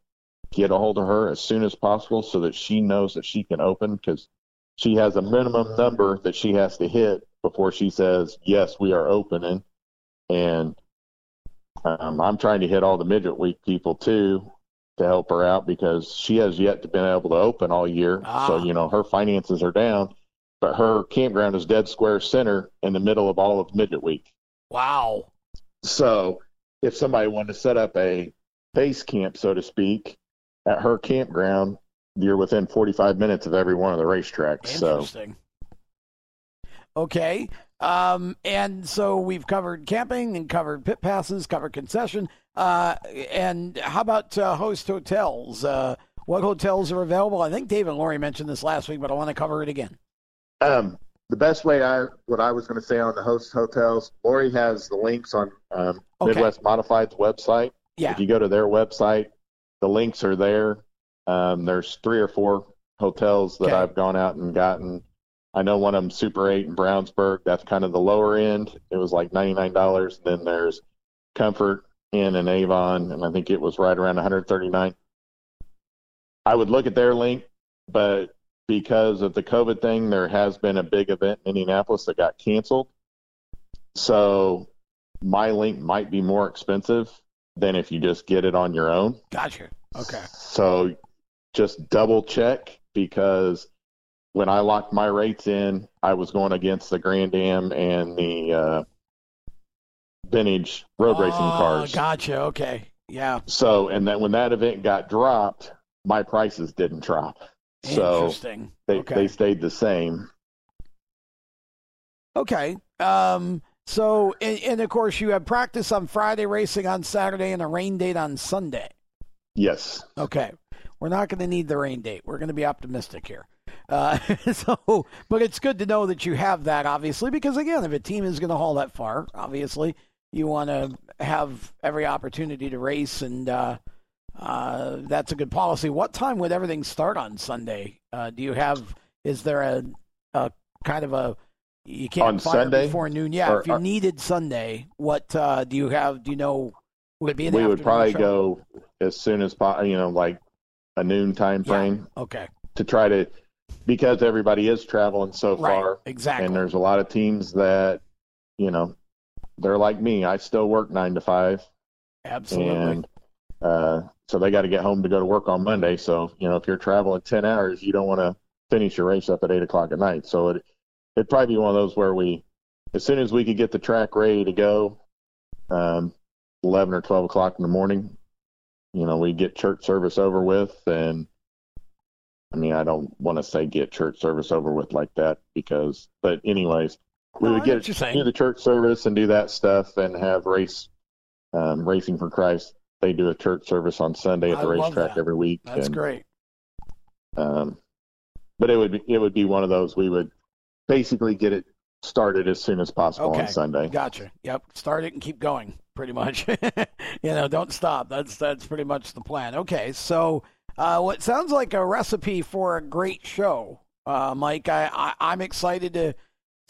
get a hold of her as soon as possible so that she knows that she can open because she has a minimum number that she has to hit before she says yes we are opening and um, i'm trying to hit all the midget week people too to help her out because she has yet to been able to open all year. Ah. So you know her finances are down, but her campground is dead square center in the middle of all of midget week. Wow. So if somebody wanted to set up a base camp, so to speak, at her campground, you're within 45 minutes of every one of the racetracks. So Interesting. Okay. Um, and so we've covered camping and covered pit passes, covered concession. Uh, and how about uh, host hotels? Uh, what hotels are available? I think Dave and Lori mentioned this last week, but I want to cover it again. um, the best way I what I was going to say on the host hotels, Lori has the links on um, Okay. Midwest Modified's website. Yeah. If you go to their website, the links are there. Um, there's three or four hotels that Okay. I've gone out and gotten. I know one of them, Super 8 in Brownsburg. That's kind of the lower end. It was like $99. Then there's Comfort Inn Avon, and I think it was right around 139 I would look at their link, but because of the COVID thing, there has been a big event in Indianapolis that got canceled. So my link might be more expensive than if you just get it on your own. Gotcha. Okay. So just double check because when I locked my rates in, I was going against the Grand Am and the uh, vintage road racing Oh, cars. Gotcha. Okay. Yeah. So, and then when that event got dropped, my prices didn't drop. So Interesting. they, okay. they stayed the same. Okay. Um, so, and, and of course, you have practice on Friday, racing on Saturday, and a rain date on Sunday. Yes. Okay. We're not going to need the rain date. We're going to be optimistic here. Uh, so, but it's good to know that you have that, obviously, because again, if a team is going to haul that far, obviously, you want to have every opportunity to race, and uh, uh, that's a good policy. What time would everything start on Sunday? Uh, do you have? Is there a, a kind of a you can't On fire Sunday? before noon? Yeah, Or- if you or- needed Sunday, what uh, do you have? Do you know? Would it be an we would probably show? go as soon as po- you know, like a noon time Yeah. frame Okay, to try to because everybody is traveling so right, far, exactly. and there's a lot of teams that you know they're like me. I still work nine to five, Absolutely. and uh, so they got to get home to go to work on Monday. So you know, if you're traveling ten hours, you don't want to finish your race up at eight o'clock at night. So it it'd probably be one of those where we, as soon as we could get the track ready to go, um, eleven or twelve o'clock in the morning, you know, we get church service over with, and I mean, I don't want to say get church service over with like that because, but anyways, we would get do the church service and do that stuff and have race um, racing for Christ. They do a church service on Sunday at the love racetrack every week. That's and, great. Um, but it would be, it would be one of those we would basically get it started as soon as possible Okay. on Sunday. Gotcha. Yep. Start it and keep going. Pretty much. you know, don't stop. That's that's pretty much the plan. Okay. So, uh, what sounds like a recipe for a great show, uh, Mike. I, I I'm excited to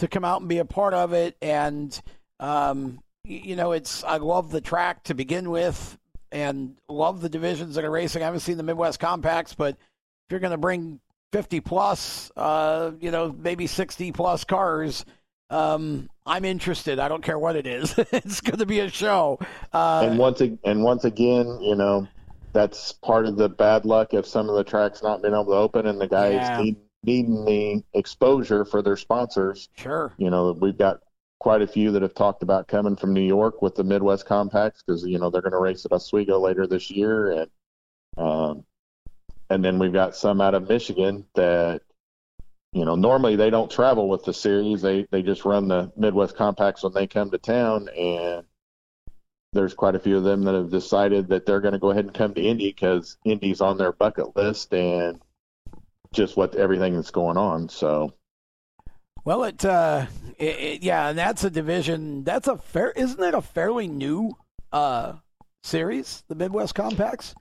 to come out and be a part of it. And um, you know, it's I love the track to begin with, and love the divisions that are racing. I haven't seen the Midwest Compacts, but if you're going to bring 50 plus, uh, you know, maybe 60 plus cars. Um, I'm interested. I don't care what it is. it's going to be a show. Uh, and once ag- and once again, you know, that's part of the bad luck of some of the tracks not being able to open and the guys Yeah. need, needing the exposure for their sponsors. sure. You know, we've got quite a few that have talked about coming from New York with the Midwest Compacts because you know they're going to race at Oswego later this year, and um, and then we've got some out of Michigan that you know normally they don't travel with the series; they they just run the Midwest Compacts when they come to town, and there's quite a few of them that have decided that they're going to go ahead and come to Indy because Indy's on their bucket list and just what everything that's going on. So. Well, it, uh, it, it, yeah, and that's a division. That's a fair, isn't that a fairly new uh series, the Midwest Compacts?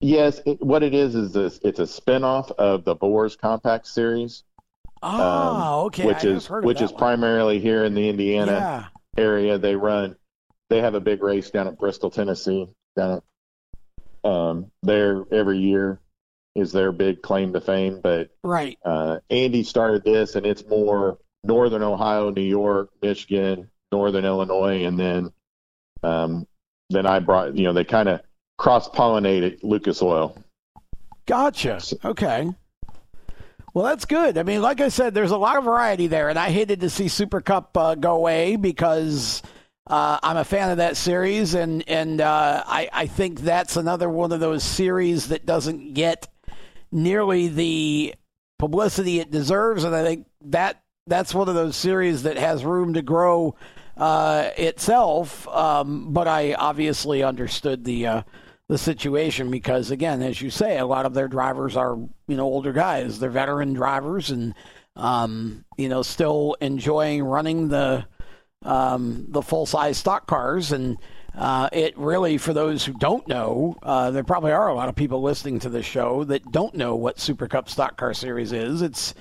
Yes, it, what it is is this, it's a spinoff of the Boers Compact Series, Ah, okay. Um, which I is which is one. primarily here in the Indiana Yeah. area. They run, they have a big race down at Bristol, Tennessee. Down at, um, there every year is their big claim to fame. But Right. uh, Andy started this, and it's more northern Ohio, New York, Michigan, northern Illinois, and then um, then I brought you know they kind of cross pollinated Lucas Oil. Gotcha. Okay. Well, that's good. I mean, like I said, there's a lot of variety there, and I hated to see Super Cup uh, go away because uh, I'm a fan of that series, and and uh, I I think that's another one of those series that doesn't get nearly the publicity it deserves, and I think that that's one of those series that has room to grow uh, itself. Um, but I obviously understood the uh, the situation because again, as you say, a lot of their drivers are you know older guys. They're veteran drivers and um, you know still enjoying running the um, the full size stock cars and. Uh, it really, for those who don't know, uh, there probably are a lot of people listening to this show that don't know what Super Cup Stock Car Series is. It's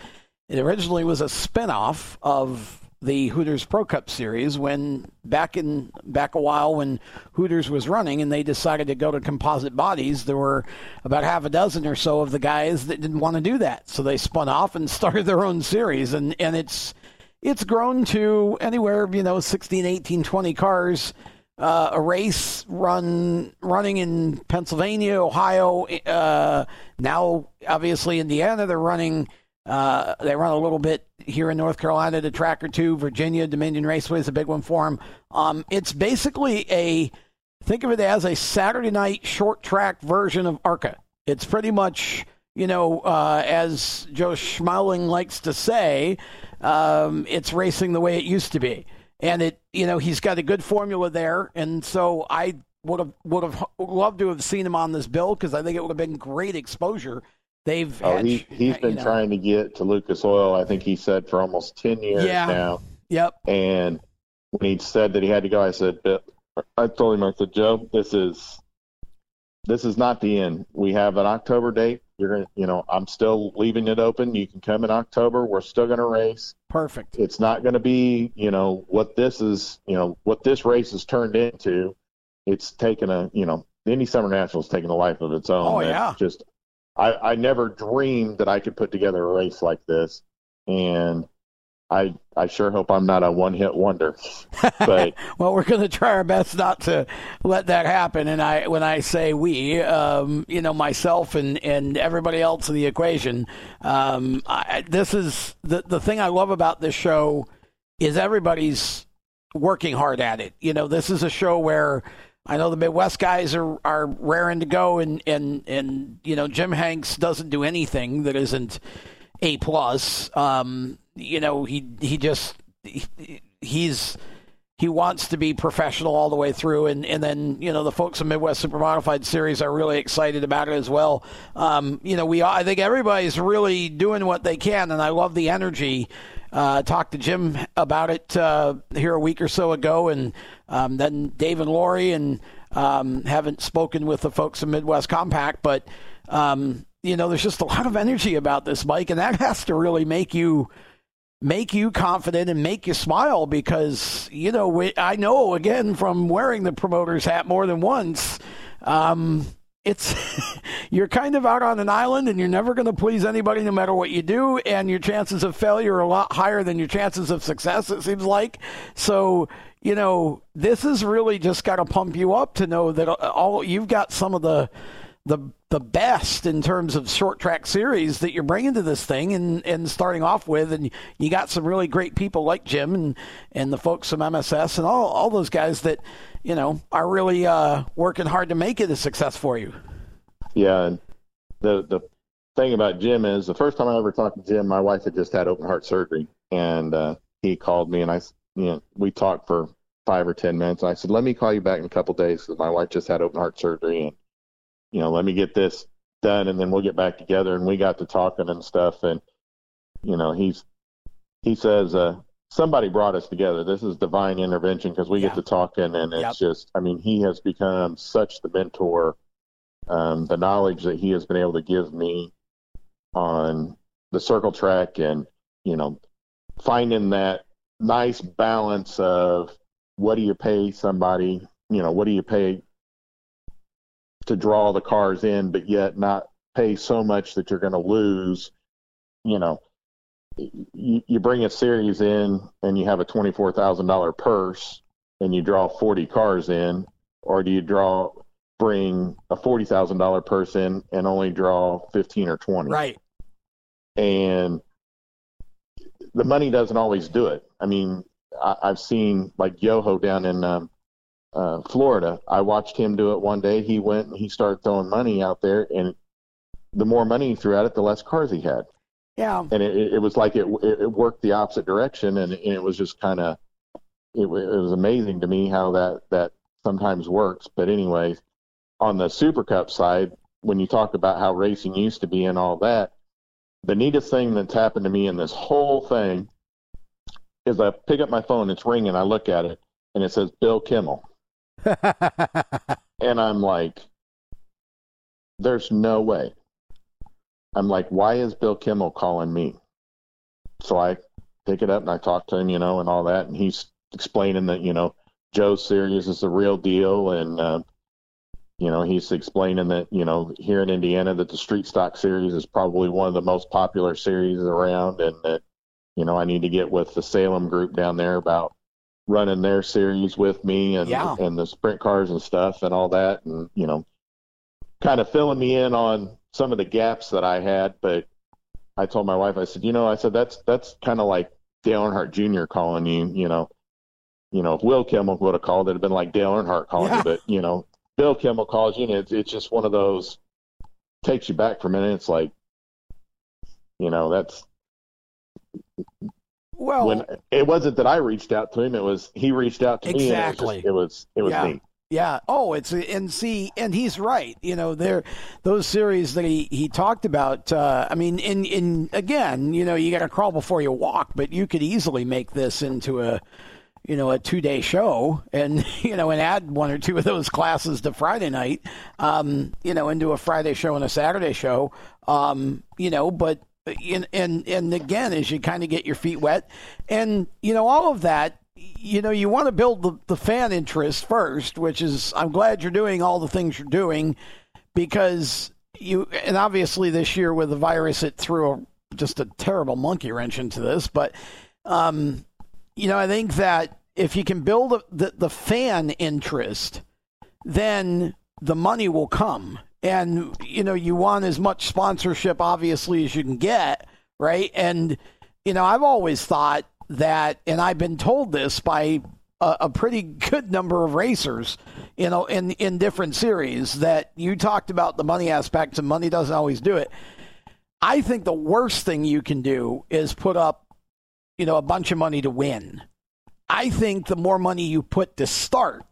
it originally was a spinoff of the Hooters Pro Cup Series when back in back a while when Hooters was running and they decided to go to composite bodies, there were about half a dozen or so of the guys that didn't want to do that. So they spun off and started their own series and and it's it's grown to anywhere, you know, 16, 18, 20 cars. Uh, a race run running in Pennsylvania, Ohio, uh, now obviously Indiana. They're running uh, they run a little bit here in North Carolina, the track or two. Virginia Dominion Raceway is a big one for them. Um, it's basically a think of it as a Saturday night short track version of ARCA. It's pretty much you know uh, as Joe Schmeling likes to say, um, it's racing the way it used to be, and it you know he's got a good formula there, and so I would have would have loved to have seen him on this bill because I think it would have been great exposure They've oh, had, he, he's been know. trying to get to Lucas Oil. I think he said for almost ten years Yeah. now. Yep. And when he said that he had to go, I said, I told him, I said, Joe, this is this is not the end. We have an October date. You're gonna, you know, I'm still leaving it open. You can come in October. We're still going to race. Perfect. It's not going to be, you know, what this is, you know, what this race has turned into. It's taken a, you know, Indy Summer Nationals taken a life of its own. Oh, yeah. Just, I, I never dreamed that I could put together a race like this, and I, I sure hope I'm not a one-hit wonder. But well, we're going to try our best not to let that happen. And I, when I say we, um, you know, myself and, and everybody else in the equation, um, I, this is the the thing I love about this show is everybody's working hard at it. You know, this is a show where I know the Midwest guys are, are raring to go, and, and, and you know Jim Hanks doesn't do anything that isn't a plus. Um, you know, he he just he, he's he wants to be professional all the way through, and, and then you know the folks in Midwest Super Modified Series are really excited about it as well. Um, you know, we I think everybody's really doing what they can, and I love the energy. Uh, talked to Jim about it uh, here a week or so ago, and um, then Dave and Lori, and um, haven't spoken with the folks in Midwest Compact, but um, you know, there's just a lot of energy about this, Mike, and that has to really make you make you confident and make you smile because you know we, I know again from wearing the promoter's hat more than once. Um, it's you're kind of out on an island and you're never going to please anybody no matter what you do and your chances of failure are a lot higher than your chances of success it seems like so you know this is really just got to pump you up to know that all you've got some of the the the best in terms of short track series that you're bringing to this thing and, and starting off with and you got some really great people like Jim and, and the folks from MSS and all, all those guys that you know are really uh, working hard to make it a success for you. Yeah, the the thing about Jim is the first time I ever talked to Jim, my wife had just had open heart surgery, and uh, he called me and I, you know, we talked for five or ten minutes. and I said, "Let me call you back in a couple days because my wife just had open heart surgery, and you know, let me get this done, and then we'll get back together." And we got to talking and stuff, and you know, he's he says, uh, "Somebody brought us together. This is divine intervention because we Yeah. get to talking, and it's Yep. just, I mean, he has become such the mentor." um, the knowledge that he has been able to give me on the circle track and you know finding that nice balance of what do you pay somebody you know what do you pay to draw the cars in but yet not pay so much that you're going to lose you know you, you bring a series in and you have a $24,000 purse and you draw 40 cars in or do you draw bring a forty thousand dollar person and only draw fifteen or twenty. Right. And the money doesn't always do it. I mean, I, I've seen like Yoho down in um, uh, Florida. I watched him do it one day. He went and he started throwing money out there, and the more money he threw at it, the less cars he had. Yeah. And it, it was like it, it worked the opposite direction, and, and it was just kind of it, it was amazing to me how that that sometimes works. But anyway, on the Super Cup side, when you talk about how racing used to be and all that, the neatest thing that's happened to me in this whole thing is I pick up my phone, it's ringing, I look at it, and it says Bill Kimmel. and I'm like, there's no way. I'm like, why is Bill Kimmel calling me? So I pick it up and I talk to him, you know, and all that, and he's explaining that, you know, Joe's series is the real deal, and uh, you know, he's explaining that, you know, here in Indiana that the street stock series is probably one of the most popular series around and that, you know, I need to get with the Salem group down there about running their series with me and Yeah. and the sprint cars and stuff and all that and, you know, kind of filling me in on some of the gaps that I had, but I told my wife, I said, you know, I said that's that's kind of like Dale Earnhardt Jr. calling you, you know. You know, if Will Kimmel would have called, it'd have been like Dale Earnhardt calling Yeah. you. But you know, Bill Kimmel calls you, and it's it's just one of those takes you back for a minute. It's like, you know, that's well, when it wasn't that I reached out to him; it was he reached out to me. Exactly. It was just, it was, it Yeah. was neat. Yeah. Oh, it's and see, and he's right. You know, there those series that he he talked about. Uh, I mean, in in again, you know, you got to crawl before you walk, but you could easily make this into a you know a two day show and you know and add one or two of those classes to Friday night. Um, you know, into a Friday show and a Saturday show. Um, you know, but. And, and and again, as you kind of get your feet wet, and you know all of that, you know, you want to build the, the fan interest first, which is I'm glad you're doing all the things you're doing because you and obviously this year with the virus it threw a, just a terrible monkey wrench into this, but um, you know, I think that if you can build the the fan interest, then the money will come. And you know, you want as much sponsorship obviously as you can get, right? And you know, I've always thought that, and I've been told this by a, a pretty good number of racers, you know, in in different series that you talked about the money aspect, and money doesn't always do it. I think the worst thing you can do is put up, you know, a bunch of money to win. I think the more money you put to start,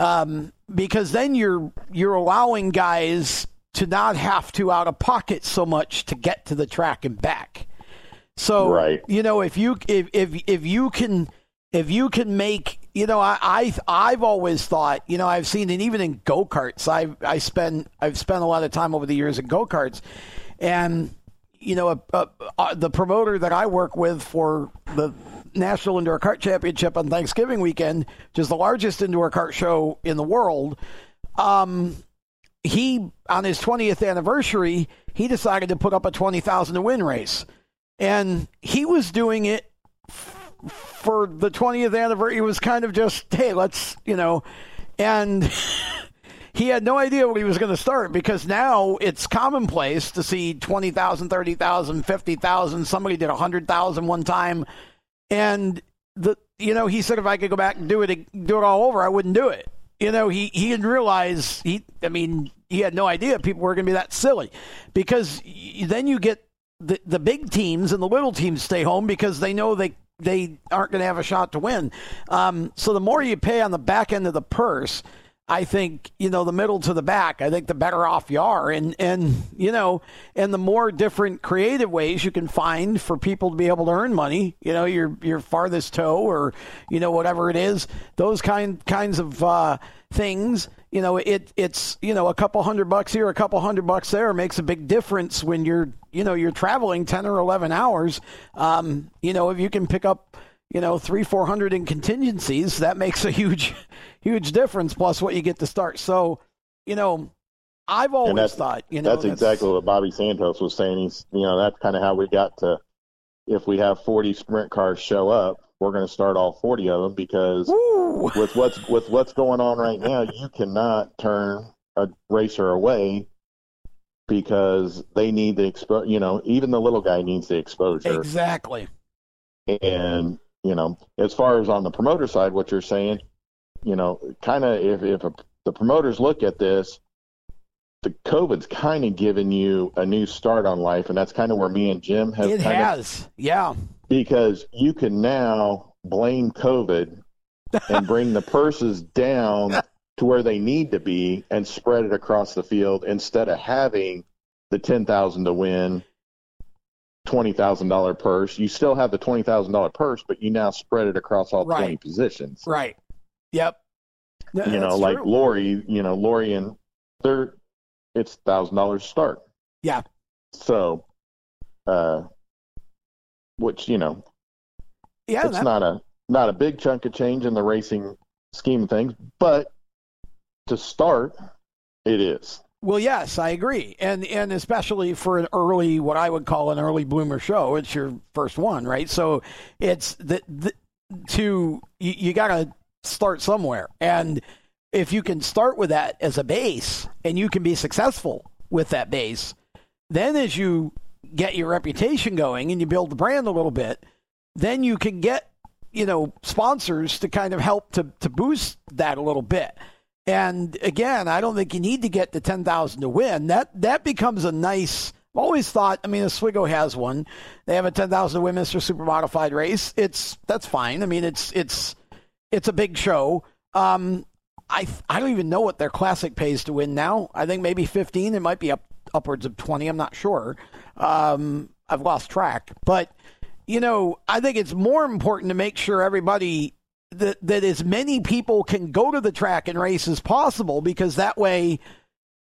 um, because then you're you're allowing guys to not have to out of pocket so much to get to the track and back. So Right. you know if you if if if you can if you can make you know I, I I've always thought you know I've seen it even in go karts I I spend I've spent a lot of time over the years in go karts and you know a, a, a, the promoter that I work with for the National Indoor Kart Championship on Thanksgiving weekend, which is the largest indoor kart show in the world. Um, he on his 20th anniversary, he decided to put up a 20,000 to win race, and he was doing it f- for the 20th anniversary. It was kind of just, hey, let's you know, and. he had no idea what he was going to start because now it's commonplace to see 20,000, 30,000, 50,000. Somebody did 100,000 one time. And the you know, he said if I could go back and do it do it all over, I wouldn't do it. You know, he he didn't realize he I mean, he had no idea people were going to be that silly because then you get the the big teams and the little teams stay home because they know they they aren't going to have a shot to win. Um, so the more you pay on the back end of the purse, I think you know the middle to the back. I think the better off you are, and and you know, and the more different creative ways you can find for people to be able to earn money. You know, your your farthest toe, or you know whatever it is, those kind kinds of uh, things. You know, it it's you know a couple hundred bucks here, a couple hundred bucks there makes a big difference when you're you know you're traveling ten or eleven hours. Um, you know, if you can pick up you know, three, four hundred in contingencies, that makes a huge, huge difference. Plus what you get to start. So, you know, I've always that's- thought, you know, that's exactly what Bobby Santos was saying. He's, you know, that's kind of how we got to. If we have 40 sprint cars show up, we're going to start all 40 of them because Ooh. with what's with what's going on right now, you cannot turn a racer away because they need the expo. You know, even the little guy needs the exposure. Exactly. And you know, as far as on the promoter side, what you're saying, you know, kind of if if a, the promoters look at this, the COVID's kind of given you a new start on life, and that's kind of where me and Jim have. It has. Of, yeah. because you can now blame COVID and bring the purses down to where they need to be and spread it across the field instead of having the ten thousand to win twenty thousand dollar purse. You still have the twenty thousand dollar purse, but you now spread it across all Right. twenty positions. Right. Yep. No, You know, like true. Lori, you know, Lori and they're it's thousand dollars start. Yeah. So uh which, you know, yeah, it's that- not a not a big chunk of change in the racing scheme of things, but to start, it is. Well, yes, I agree, and and especially for an early, what I would call an early bloomer show, it's your first one, right? So it's the, the to you, you got to start somewhere, and if you can start with that as a base, and you can be successful with that base, then as you get your reputation going and you build the brand a little bit, then you can get you know sponsors to kind of help to to boost that a little bit. And again, I don't think you need to get to ten thousand to win. That that becomes a nice. I've always thought. I mean, Oswego has one. They have a ten thousand to win Mr. Super Modified race. It's that's fine. I mean, it's it's it's a big show. Um, I I don't even know what their classic pays to win now. I think maybe fifteen. It might be up upwards of twenty. I'm not sure. Um, I've lost track, but you know, I think it's more important to make sure everybody that that as many people can go to the track and race as possible because that way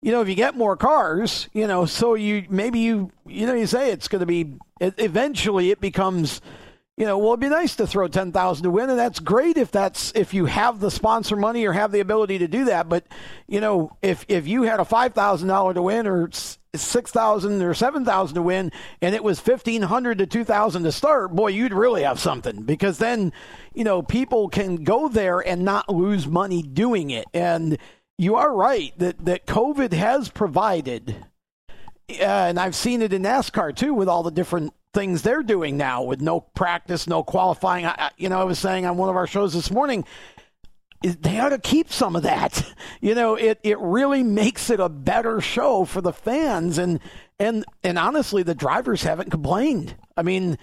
you know if you get more cars you know so you maybe you you know you say it's going to be eventually it becomes you know well it'd be nice to throw 10,000 to win and that's great if that's if you have the sponsor money or have the ability to do that but you know if if you had a $5,000 to win or s- 6,000 or 7,000 to win and it was 1,500 to 2,000 to start, boy, you'd really have something because then, you know, people can go there and not lose money doing it. And you are right that, that COVID has provided, uh, and I've seen it in NASCAR too with all the different things they're doing now with no practice, no qualifying. I, you know, I was saying on one of our shows this morning, they ought to keep some of that. You know, it, it really makes it a better show for the fans and and and honestly the drivers haven't complained. I mean,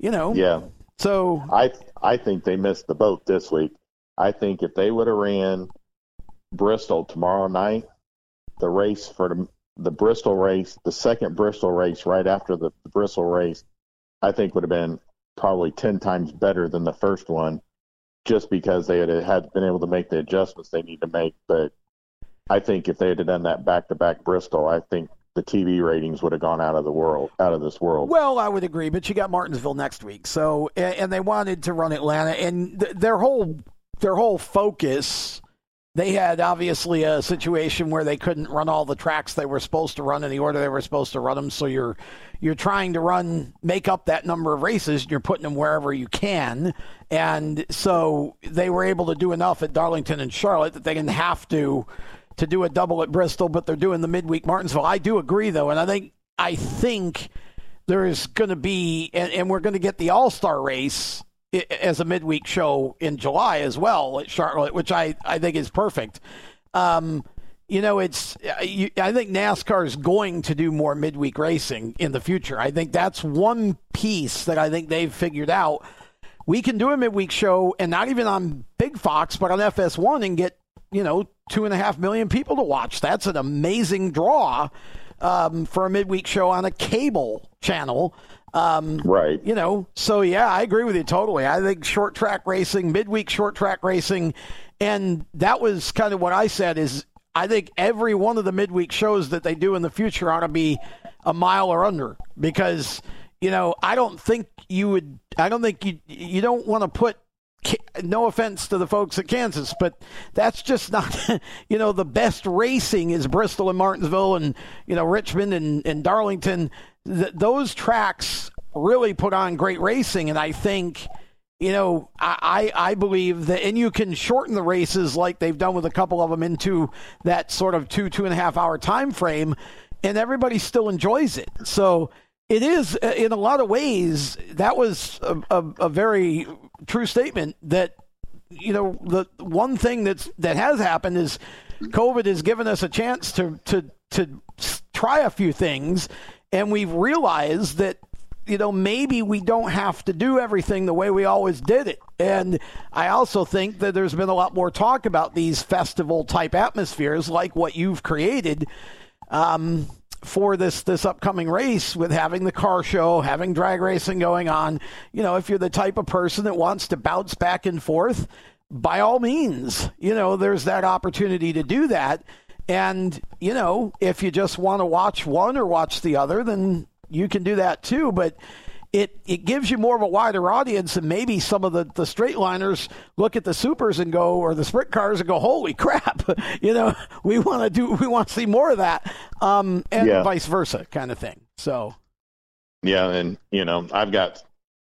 you know. Yeah. So I I think they missed the boat this week. I think if they would have ran Bristol tomorrow night, the race for the, the Bristol race, the second Bristol race right after the, the Bristol race, I think would have been probably ten times better than the first one, just because they had had been able to make the adjustments they need to make. But I think if they had done that back to back Bristol, I think the TV ratings would have gone out of the world, out of this world. Well, I would agree, but you got Martinsville next week, so and, and they wanted to run Atlanta, and th- their whole their whole focus. They had obviously a situation where they couldn't run all the tracks they were supposed to run in the order they were supposed to run them. So you're you're trying to run make up that number of races, and you're putting them wherever you can. And so they were able to do enough at Darlington and Charlotte that they didn't have to to do a double at Bristol, but they're doing the midweek Martinsville. I do agree though, and I think I think there's going to be, and, and we're going to get the All Star race as a midweek show in July as well at Charlotte, which I, I think is perfect. Um, you know, it's you, I think NASCAR is going to do more midweek racing in the future. I think that's one piece that I think they've figured out. We can do a midweek show and not even on Big Fox, but on FS1 and get you know two and a half million people to watch. That's an amazing draw um, for a midweek show on a cable channel. Um, right. you know, so yeah, I agree with you totally. I think short track racing, midweek short track racing, and that was kind of what I said is I think every one of the midweek shows that they do in the future ought to be a mile or under because you know I don't think you would. I don't think you you don't want to put. No offense to the folks at Kansas, but that's just not, you know, the best racing is Bristol and Martinsville and, you know, Richmond and, and Darlington. Th- those tracks really put on great racing. And I think you know, I, I believe that, and you can shorten the races like they've done with a couple of them into that sort of two, two and a half hour time frame, and everybody still enjoys it. So it is, uh, in a lot of ways, that was a, a, a very true statement that, you know, the one thing that's, that has happened is COVID has given us a chance to, to, to try a few things, and we've realized that you know, maybe we don't have to do everything the way we always did it. And I also think that there's been a lot more talk about these festival type atmospheres like what you've created um, for this this upcoming race with having the car show, having drag racing going on. You know, if you're the type of person that wants to bounce back and forth, by all means, you know, there's that opportunity to do that. And, you know, if you just want to watch one or watch the other, then you can do that too, but it it gives you more of a wider audience and maybe some of the, the straight liners look at the supers and go or the sprint cars and go holy crap. You know we want to do we want to see more of that um, and yeah. vice versa kind of thing. So. Yeah and you know i've got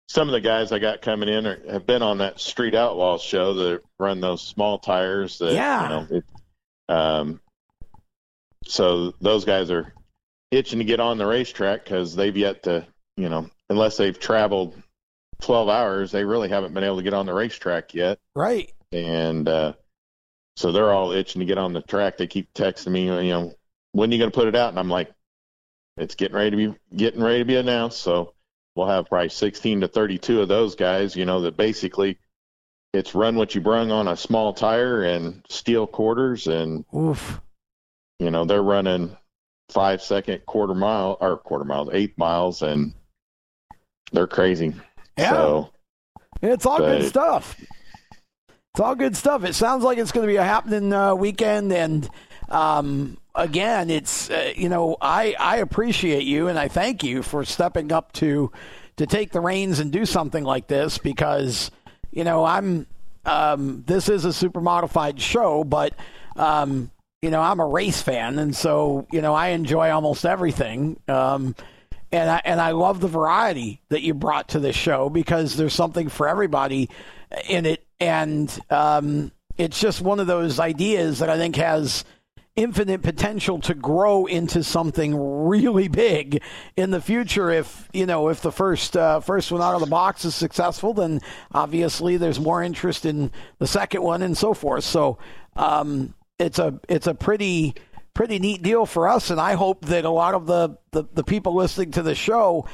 some of the guys i got coming in are, have been on that street outlaw show that run those small tires that yeah. you know it, um so those guys are itching to get on the racetrack because they've yet to, you know, unless they've traveled 12 hours, they really haven't been able to get on the racetrack yet. Right. And uh, so they're all itching to get on the track. They keep texting me, you know, when are you going to put it out? And I'm like, it's getting ready to be getting ready to be announced. So we'll have probably 16 to 32 of those guys, you know, that basically it's run what you brung on a small tire and steel quarters and Oof. You know they're running five second quarter mile or quarter miles, eight miles, and they're crazy. Yeah. So, it's all but, good stuff. It's all good stuff. It sounds like it's going to be a happening uh, weekend, and um, again, it's uh, you know I I appreciate you and I thank you for stepping up to to take the reins and do something like this because you know I'm um, this is a super modified show, but um, you know, I'm a race fan, and so you know, I enjoy almost everything. Um, and I and I love the variety that you brought to this show because there's something for everybody in it, and um, it's just one of those ideas that I think has infinite potential to grow into something really big in the future if you know if the first uh, first one out of the box is successful then obviously there's more interest in the second one and so forth so um, it's a it's a pretty pretty neat deal for us, and I hope that a lot of the, the, the people listening to the show,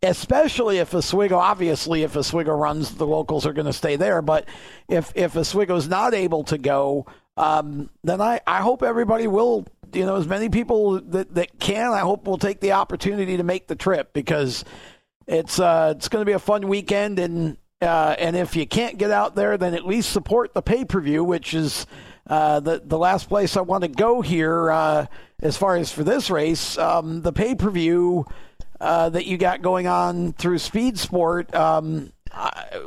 especially if Oswego, obviously if Oswego runs, the locals are going to stay there. But if if Oswego's not able to go, um, then I, I hope everybody will, you know, as many people that, that can, I hope will take the opportunity to make the trip because it's uh, it's going to be a fun weekend, and uh, and if you can't get out there, then at least support the pay per view, which is uh, the the last place I want to go here, uh, as far as for this race, um, the pay per view uh, that you got going on through Speed Sport. Um,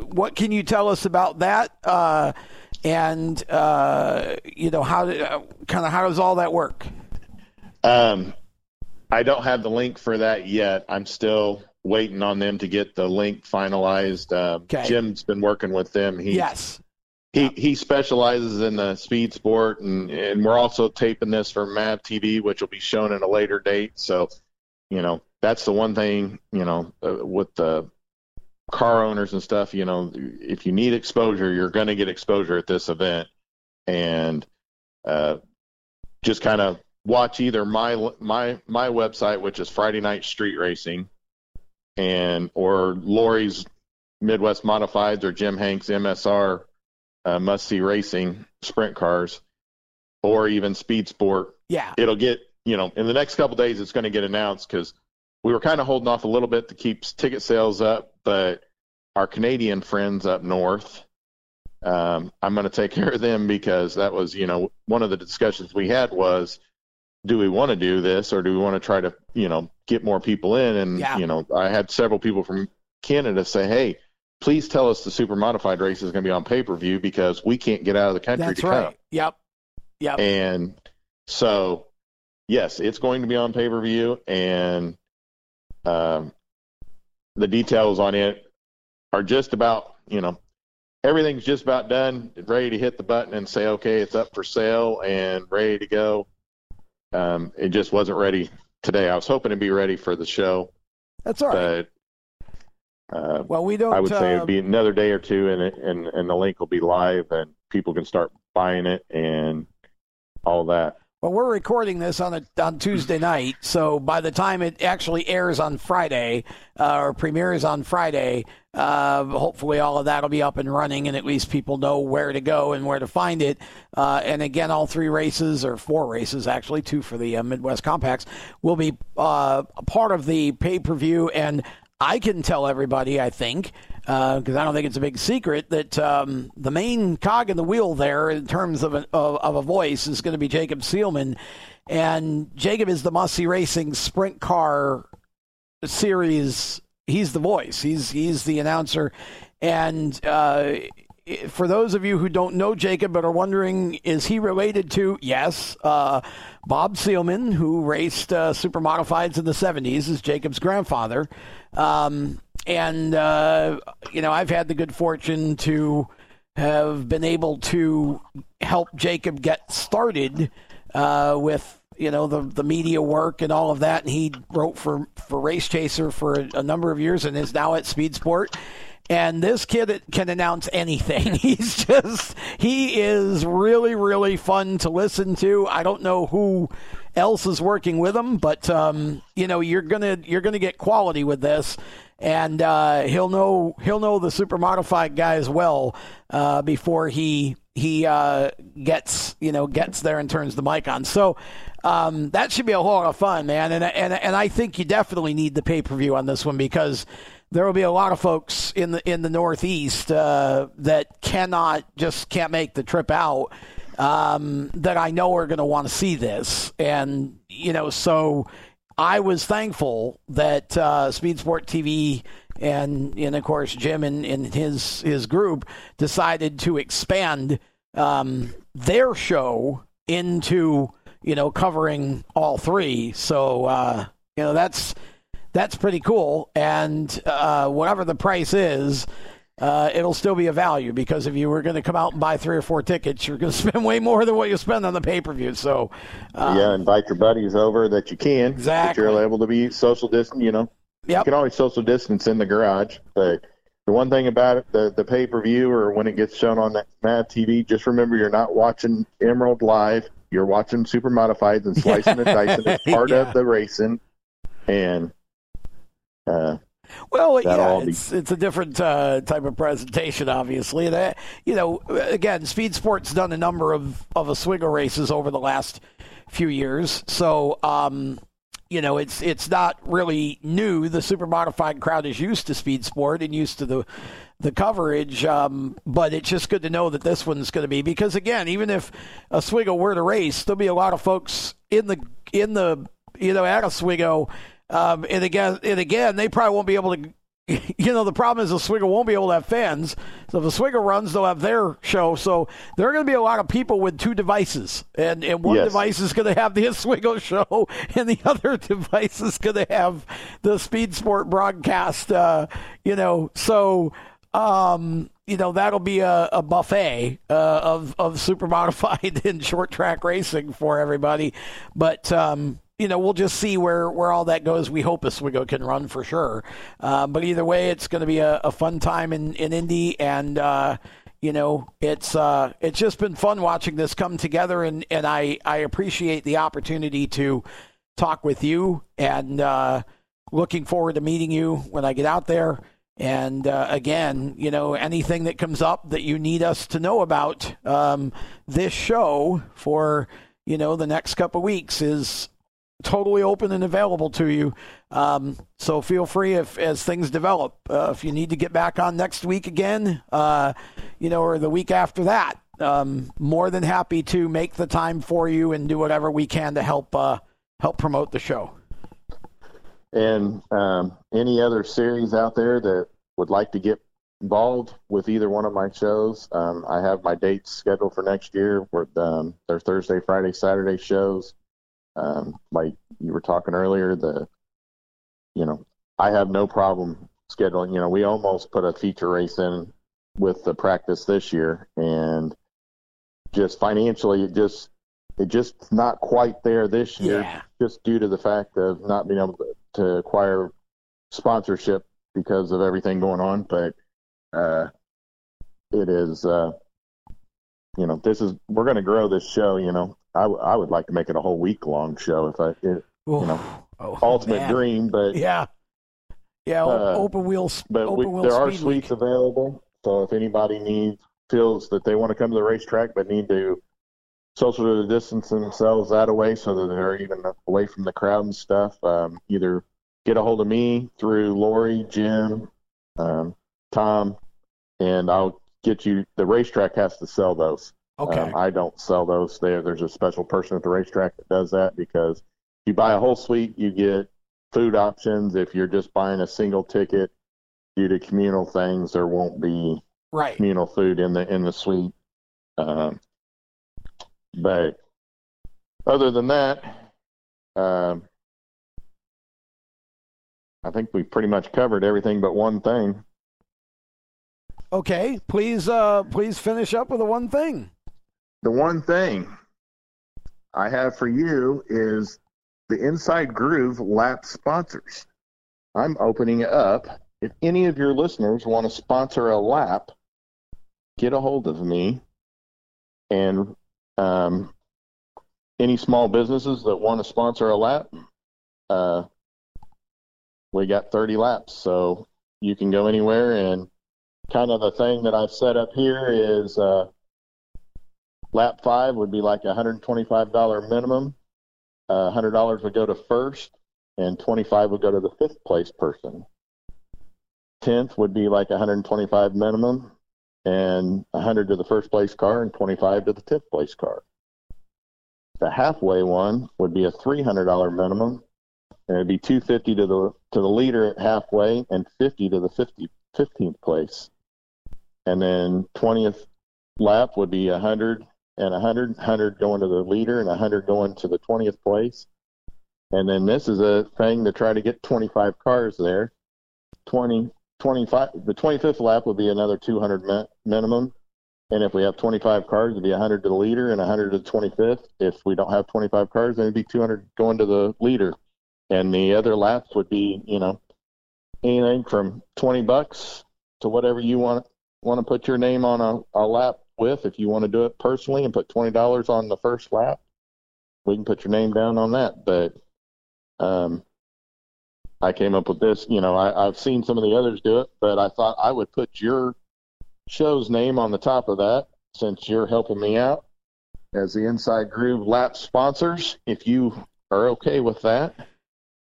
what can you tell us about that? Uh, and uh, you know how kind of how does all that work? Um, I don't have the link for that yet. I'm still waiting on them to get the link finalized. okay. Jim's been working with them. He, yes he he specializes in the speed sport, and and we're also taping this for Mav TV, which will be shown at a later date. So, you know, that's the one thing you know uh, with the car owners and stuff. You know, if you need exposure, you're going to get exposure at this event, and uh, just kind of watch either my my my website, which is Friday Night Street Racing, and or Lori's Midwest Modifieds or Jim Hanks MSR uh, must see racing sprint cars or even speed sport. Yeah. It'll get, you know, in the next couple days, it's going to get announced because we were kind of holding off a little bit to keep ticket sales up, but our Canadian friends up north, um, I'm going to take care of them because that was, you know, one of the discussions we had was, do we want to do this or do we want to try to, you know, get more people in? And, yeah. you know, I had several people from Canada say, hey, please tell us the super modified race is going to be on pay per view because we can't get out of the country That's to right. come. Yep. Yep. And so, yes, it's going to be on pay per view, and um, the details on it are just about you know everything's just about done, ready to hit the button and say, okay, it's up for sale and ready to go. Um, it just wasn't ready today. I was hoping to be ready for the show. That's all right. Uh, well, we don't. I would say it'd be another day or two, and it, and and the link will be live, and people can start buying it and all that. Well, we're recording this on a, on Tuesday night, so by the time it actually airs on Friday uh, or premieres on Friday, uh, hopefully all of that will be up and running, and at least people know where to go and where to find it. Uh, and again, all three races or four races, actually two for the uh, Midwest Compacts, will be uh, part of the pay per view. And I can tell everybody, I think, because uh, I don't think it's a big secret that um, the main cog in the wheel there, in terms of of, of a voice, is going to be Jacob Seelman, and Jacob is the Must See Racing Sprint Car Series. He's the voice. He's he's the announcer, and. Uh, for those of you who don't know Jacob but are wondering, is he related to? Yes, uh, Bob Seelman, who raced uh, super modifieds in the 70s, is Jacob's grandfather. Um, and uh, you know I've had the good fortune to have been able to help Jacob get started uh, with you know the the media work and all of that. And he wrote for for Race Chaser for a, a number of years and is now at Speed Sport. And this kid can announce anything. He's just he is really really fun to listen to. I don't know who else is working with him, but um, you know you're gonna you're gonna get quality with this and uh, he'll know he'll know the super modified guys well uh, before he he uh, gets you know gets there and turns the mic on. So um, that should be a whole lot of fun, man. And and and I think you definitely need the pay per view on this one because there will be a lot of folks in the in the Northeast uh, that cannot just can't make the trip out. Um, that I know are going to want to see this, and you know, so I was thankful that uh, Speed Sport TV and, and of course Jim and, and his his group decided to expand um, their show into you know covering all three. So uh, you know that's that's pretty cool. And uh, whatever the price is, uh, it'll still be a value because if you were going to come out and buy three or four tickets, you're going to spend way more than what you spend on the pay per view. So, um, yeah, invite your buddies over that you can. Exactly. That you're able to be social distance. You know, yep. you can always social distance in the garage, but the one thing about it, the the pay per view or when it gets shown on that MAV TV, just remember you're not watching Emerald live. You're watching Super Modifieds and slicing and dicing. It's part yeah. of the racing, and uh, well, yeah, it's it's a different uh, type of presentation, obviously. And, uh, you know, again, Speed Sport's done a number of of Oswego races over the last few years, so um, you know, it's it's not really new. The super modified crowd is used to Speed Sport and used to the the coverage, um, but it's just good to know that this one's going to be because again, even if Oswego were to race, there'll be a lot of folks in the in the you know at Oswego um, and again, and again, they probably won't be able to. You know, the problem is Oswego won't be able to have fans. So if Oswego runs, they'll have their show. So there are going to be a lot of people with two devices, and and one yes. device is going to have the Oswego show, and the other device is going to have the Speed Sport broadcast. Uh, you know, so. Um, you know that'll be a, a buffet uh, of of super modified and short track racing for everybody. But um, you know, we'll just see where, where all that goes. We hope Oswego can run for sure. Uh, but either way, it's going to be a, a, fun time in, in Indy. And, uh, you know, it's uh, it's just been fun watching this come together. And, and I, I appreciate the opportunity to talk with you and uh, looking forward to meeting you when I get out there. And uh, again, you know, anything that comes up that you need us to know about um, this show for, you know, the next couple weeks is totally open and available to you. Um, so feel free if as things develop. Uh, if you need to get back on next week again, uh, you know, or the week after that, um, more than happy to make the time for you and do whatever we can to help uh, help promote the show. And um, any other series out there that would like to get involved with either one of my shows, um, I have my dates scheduled for next year. With um, their Thursday, Friday, Saturday shows. Um, like you were talking earlier, the you know I have no problem scheduling. You know, we almost put a feature race in with the practice this year, and just financially, it just it just not quite there this year, Yeah. just due to the fact of not being able to acquire sponsorship because of everything going on. But uh, it is, uh, you know, this is we're going to grow this show. You know, I, w- I would like to make it a whole week long show if I it, Oof. know, Oh, ultimate man. dream, but Yeah. Yeah, Uh, open wheels. but open we, wheel there are suites week. available. So if anybody needs feels that they want to come to the racetrack but need to social distance themselves that away so that they're even away from the crowd and stuff, um, either get a hold of me through Lori, Jim, um, Tom, and I'll get you. The racetrack has to sell those. Okay. Um, I don't sell those. There, there's a special person at the racetrack that does that because if you buy a whole suite, you get food options. If you're just buying a single ticket, due to communal things, there won't be right. communal food in the in the suite. Um, but other than that, um, I think we pretty much covered everything but one thing. Okay. Please uh please finish up with the one thing. The one thing I have for you is the Inside Groove lap sponsors. I'm opening it up. If any of your listeners want to sponsor a lap, get a hold of me. And um, any small businesses that want to sponsor a lap, uh, we got 30 laps. So you can go anywhere. And kind of the thing that I've set up here is. Uh, lap five would be like a $125 minimum. Uh, $100 would go to first, and 25 would go to the fifth place person. Tenth would be like 125 minimum, and 100 to the first place car, and 25 to the tenth place car. The halfway one would be a $300 minimum, and it'd be 250 to the to the leader at halfway, and 50 to the 50, 15th place. And then 20th lap would be 100 and 100, 100 going to the leader and 100 going to the 20th place. And then this is a thing to try to get 25 cars there. 20, 25, the 25th lap would be another 200 mi- minimum. And if we have 25 cars, it'd be 100 to the leader and 100 to the 25th. If we don't have 25 cars, then it'd be 200 going to the leader. And the other laps would be, you know, anything from 20 bucks to whatever you want want to put your name on a, a lap with. If you want to do it personally and put twenty dollars on the first lap, we can put your name down on that. But um, I came up with this. You know, I, I've seen some of the others do it, but I thought I would put your show's name on the top of that since you're helping me out as the Inside Groove lap sponsors. If you are okay with that.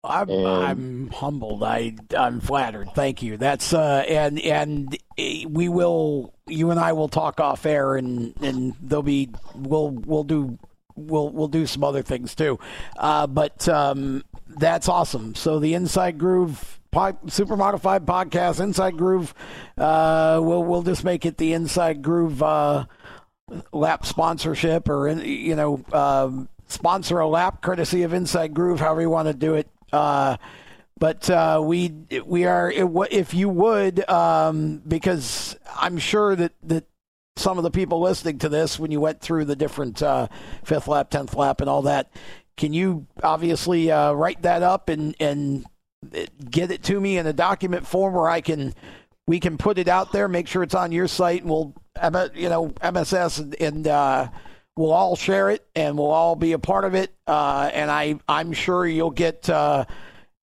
I'm, And- I'm humbled. I I'm flattered. Thank you. That's uh and and eh, we will you and I will talk off air and and there'll be we'll we'll do we'll we'll do some other things too. Uh, but um, that's awesome. So the Inside Groove pod, Super Modified Podcast, Inside Groove. Uh, we'll we'll just make it the Inside Groove. Uh, lap sponsorship or you know um, sponsor a lap courtesy of Inside Groove, however you want to do it. Uh, but uh, we we are if you would um, because I'm sure that that some of the people listening to this when you went through the different uh, fifth lap, tenth lap, and all that. Can you obviously uh, write that up and and get it to me in a document form where I can we can put it out there, make sure it's on your site, and we'll you know MSS and, and uh, we'll all share it and we'll all be a part of it. Uh, and I I'm sure you'll get. Uh,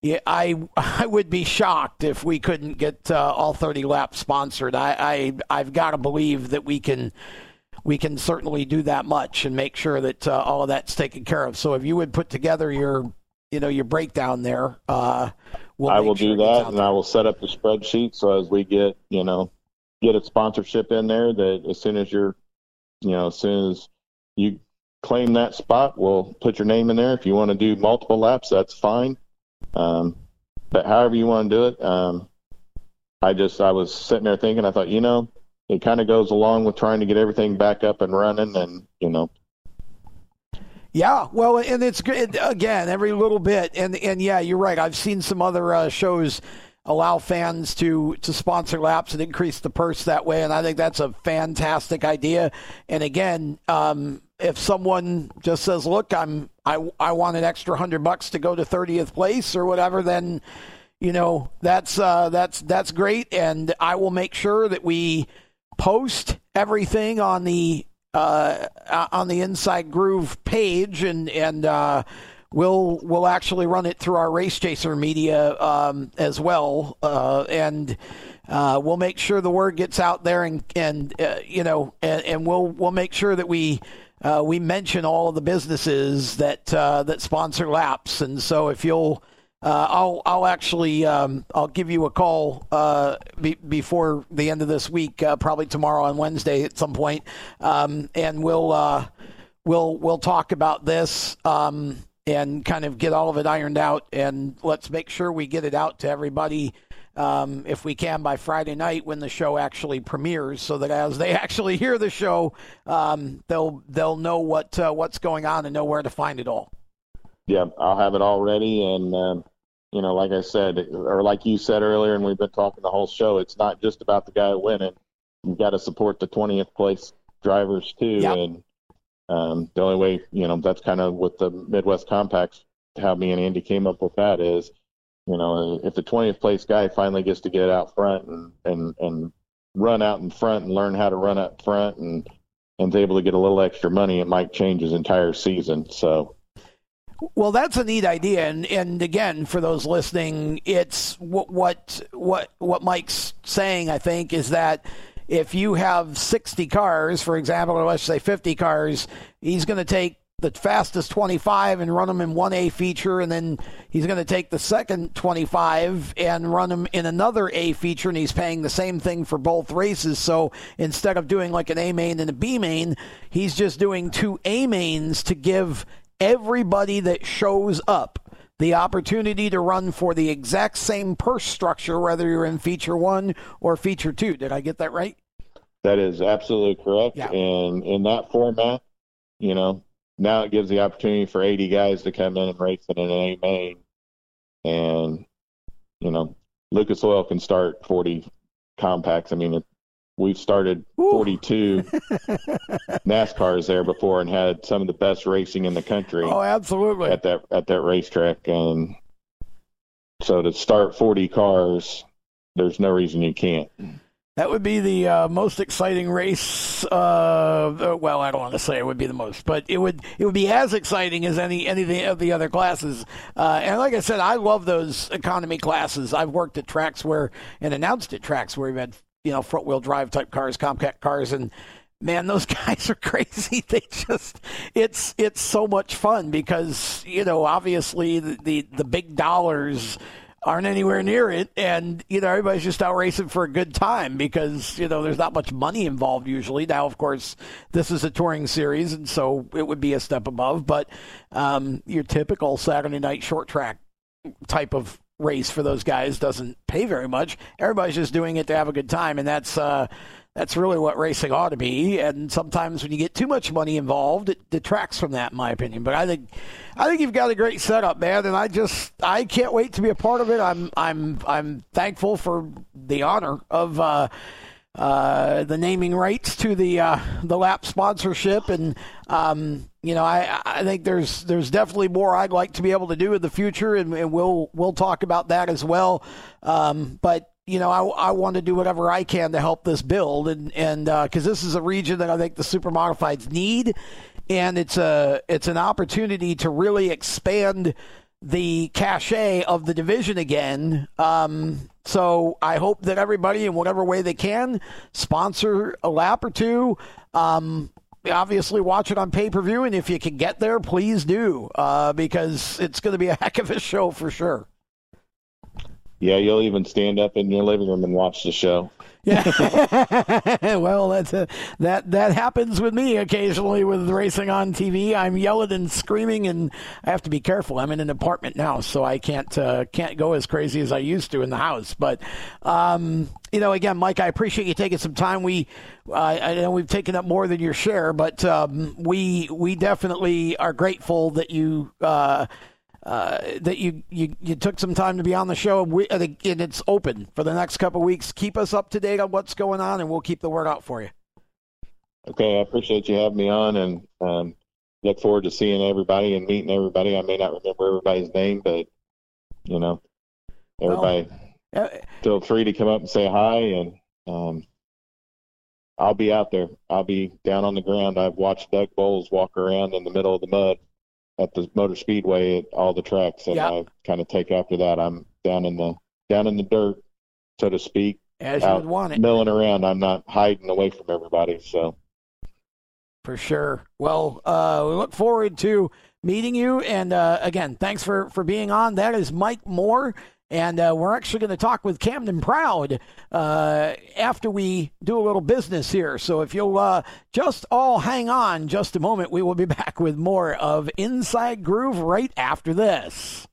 yeah, I I would be shocked if we couldn't get uh, all 30 laps sponsored. I, I I've got to believe that we can we can certainly do that much and make sure that uh, all of that's taken care of. So if you would put together your you know your breakdown there, uh, we'll I will sure do that, and there. I will set up the spreadsheet so as we get, you know, get a sponsorship in there, that as soon as you're, you know, as soon as you claim that spot, we'll put your name in there. If you want to do multiple laps, that's fine. Um, but however you want to do it, um, I just I was sitting there thinking, I thought, you know, it kind of goes along with trying to get everything back up and running, and you know, Yeah, well, and it's good again every little bit, and and yeah, you're right. I've seen some other uh, shows allow fans to to sponsor laps and increase the purse that way. And I think that's a fantastic idea. And again, um, if someone just says, "Look, I'm I I want an extra hundred bucks to go to 30th place or whatever," then you know that's uh, that's that's great. And I will make sure that we post everything on the uh, on the Inside Groove page and and. Uh, we'll we'll actually run it through our race chaser media um, as well, uh, and uh, we'll make sure the word gets out there, and and uh, you know, and, and, we'll we'll make sure that we. Uh, we mention all of the businesses that uh, that sponsor laps, and so if you'll, uh, I'll I'll actually um, I'll give you a call be, before the end of this week, probably tomorrow on Wednesday at some point, um, and we'll we'll we'll talk about this. Um, and kind of get all of it ironed out. And let's make sure we get it out to everybody um, if we can by Friday night when the show actually premieres, so that as they actually hear the show, um, they'll they'll know what uh, what's going on and know where to find it all. Yeah, I'll have it all ready, and um, you know, like I said, or like you said earlier, and we've been talking the whole show. It's not just about the guy winning. You've got to support the 20th place drivers too, yep. and um, the only way, you know, that's kind of what the Midwest Compacts, how me and Andy came up with that is, you know, if the 20th place guy finally gets to get out front and, and, and run out in front and learn how to run up front and, is able to get a little extra money, it might change his entire season. So, well, that's a neat idea, and and again, for those listening, it's what what what what Mike's saying. I think is that if you have 60 cars, for example, or let's say 50 cars, he's going to take the fastest 25 and run them in one A feature, and then he's going to take the second 25 and run them in another A feature, and he's paying the same thing for both races. So instead of doing like an A main and a B main, he's just doing two A mains to give everybody that shows up the opportunity to run for the exact same purse structure, whether you're in feature one or feature two. Did I get that right? That is absolutely correct. Yeah. And in that format, you know, now it gives the opportunity for 80 guys to come in and race in an A main. And, you know, Lucas Oil can start 40 compacts. I mean, we've started Ooh. 42 NASCARs there before and had some of the best racing in the country. Oh, absolutely. At that at that racetrack and so to start 40 cars, there's no reason you can't. That would be the uh, most exciting race. Uh, well, I don't want to say it would be the most, but it would it would be as exciting as any any of the other classes. Uh, and like I said, I love those economy classes. I've worked at tracks where and announced at tracks where we've had you know front wheel drive type cars, compact cars, and man, those guys are crazy. They just it's it's so much fun because you know obviously the the, the big dollars aren't anywhere near it, and you know everybody's just out racing for a good time because you know there's not much money involved usually. Now, of course, this is a touring series, and so it would be a step above. But um, your typical Saturday night short track type of race for those guys doesn't pay very much. Everybody's just doing it to have a good time, and that's uh, that's really what racing ought to be. And sometimes when you get too much money involved, it detracts from that, in my opinion. But I think I think you've got a great setup, man, and I just I can't wait to be a part of it. I'm I'm I'm thankful for the honor of. Uh, uh, the naming rights to the uh, the lap sponsorship, and um, you know, I, I think there's there's definitely more I'd like to be able to do in the future, and, and we'll we'll talk about that as well. Um, but you know, I, I want to do whatever I can to help this build, and and because uh, this is a region that I think the super modifieds need, and it's a it's an opportunity to really expand the cachet of the division again. Um, so I hope that everybody, in whatever way they can, sponsor a lap or two. Um, obviously, watch it on pay per view, and if you can get there, please do, uh, because it's going to be a heck of a show for sure. Yeah, you'll even stand up in your living room and watch the show. Yeah. well, that's a, that that happens with me occasionally with racing on TV. I'm yelling and screaming, and I have to be careful. I'm in an apartment now, so I can't uh, can't go as crazy as I used to in the house. But um, you know, again, Mike, I appreciate you taking some time. We uh, I know we've taken up more than your share, but um, we we definitely are grateful that you. Uh, uh, that you, you you took some time to be on the show. We, and it's open for the next couple weeks. Keep us up to date on what's going on, and we'll keep the word out for you. Okay, I appreciate you having me on, and um, look forward to seeing everybody and meeting everybody. I may not remember everybody's name, but you know, everybody well, uh, feel free to come up and say hi, and um, I'll be out there. I'll be down on the ground. I've watched Doug Boles walk around in the middle of the mud at the motor speedway at all the tracks, and I kind of take after that. I'm down in the down in the dirt, so to speak, as you would want it, milling around. I'm not hiding away from everybody. So for sure. Well, uh, we look forward to meeting you, and uh, again, thanks for for being on. That is Mike Moore. And uh, we're actually going to talk with Camden Proud uh, after we do a little business here. So if you'll uh, just all hang on just a moment, we will be back with more of Inside Groove right after this.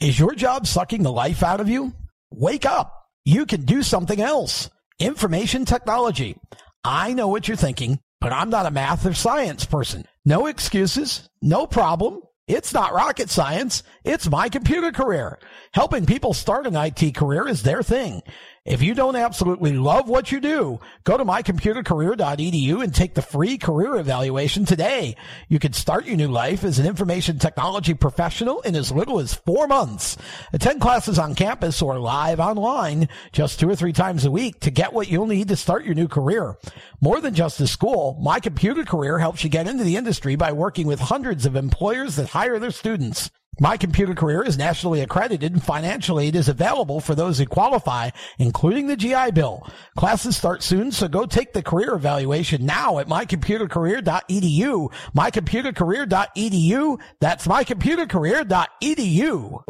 Is your job sucking the life out of you? Wake up. You can do something else. Information technology. I know what you're thinking, but I'm not a math or science person. No excuses, no problem. It's not rocket science. It's my computer career. Helping people start an IT career is their thing. If you don't absolutely love what you do, go to mycomputercareer.edu and take the free career evaluation today. You can start your new life as an information technology professional in as little as four months. Attend classes on campus or live online just two or three times a week to get what you'll need to start your new career. More than just a school, My Computer Career helps you get into the industry by working with hundreds of employers that hire their students. My Computer Career is nationally accredited and financial aid is available for those who qualify, including the GI Bill. Classes start soon, so go take the career evaluation now at mycomputercareer.edu. Mycomputercareer.edu. That's mycomputercareer.edu.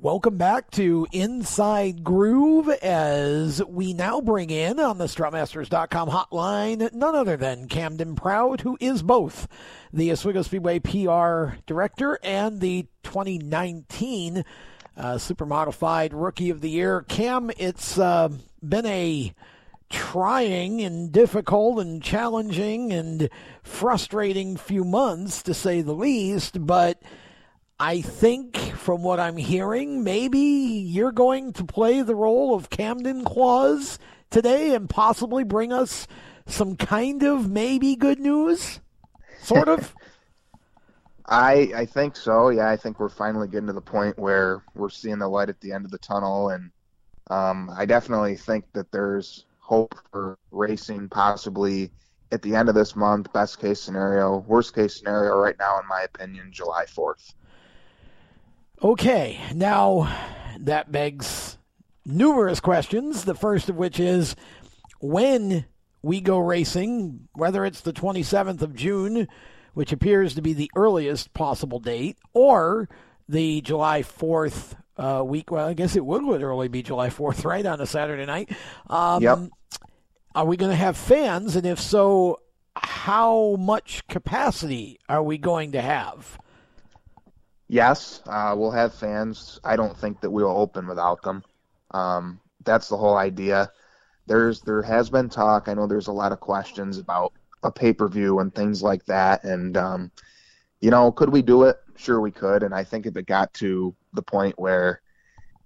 Welcome back to Inside Groove as we now bring in on the Strutmasters.com hotline none other than Camden Proud, who is both the Oswego Speedway PR director and the 2019 uh, Super Modified Rookie of the Year. Cam, it's uh, been a trying and difficult and challenging and frustrating few months, to say the least, but I think from what I'm hearing, maybe you're going to play the role of Camden Claus today and possibly bring us some kind of maybe good news? Sort of? I I think so. Yeah, I think we're finally getting to the point where we're seeing the light at the end of the tunnel, and um, I definitely think that there's hope for racing possibly at the end of this month. Best case scenario, worst case scenario right now, in my opinion, July 4th. Okay, now that begs numerous questions. The first of which is when we go racing, whether it's the 27th of June, which appears to be the earliest possible date, or the July 4th uh, week. Well, I guess it would literally be July 4th, right, on a Saturday night. Um, yep. Are we going to have fans? And if so, how much capacity are we going to have? Yes, uh, we'll have fans. I don't think that we'll open without them. Um, that's the whole idea. There's there has been talk. I know there's a lot of questions about a pay per view and things like that. And um, you know, could we do it? Sure, we could. And I think if it got to the point where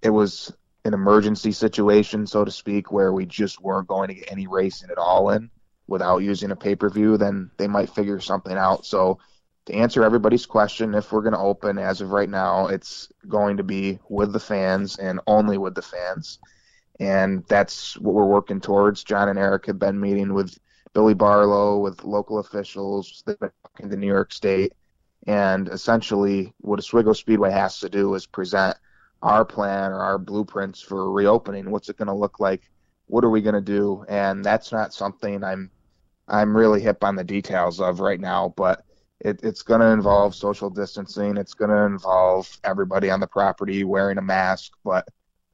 it was an emergency situation, so to speak, where we just weren't going to get any racing at all in without using a pay per view, then they might figure something out. So to answer everybody's question, if we're going to open as of right now, it's going to be with the fans and only with the fans. And that's what we're working towards. John and Eric have been meeting with Billy Barlow, with local officials. They've been talking to New York State. And essentially, what Oswego Speedway has to do is present our plan or our blueprints for reopening. What's it going to look like? What are we going to do? And that's not something I'm I'm really hip on the details of right now, but it, it's going to involve social distancing. It's going to involve everybody on the property wearing a mask, but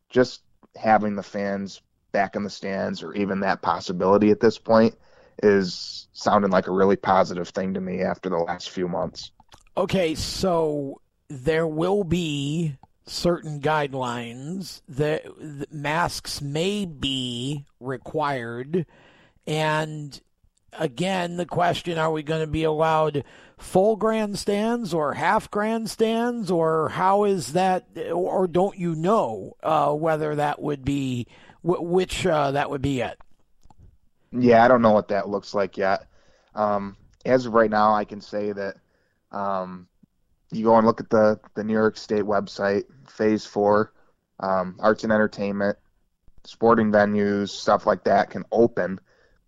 just having the fans back in the stands or even that possibility at this point is sounding like a really positive thing to me after the last few months. Okay, so there will be certain guidelines that, masks may be required and again, the question are we going to be allowed full grandstands or half grandstands, or how is that, or don't you know uh, whether that would be, which uh, that would be yet? Yeah, I don't know what that looks like yet. Um, as of right now, I can say that um, you go and look at the, the New York State website, Phase 4, um, arts and entertainment, sporting venues, stuff like that can open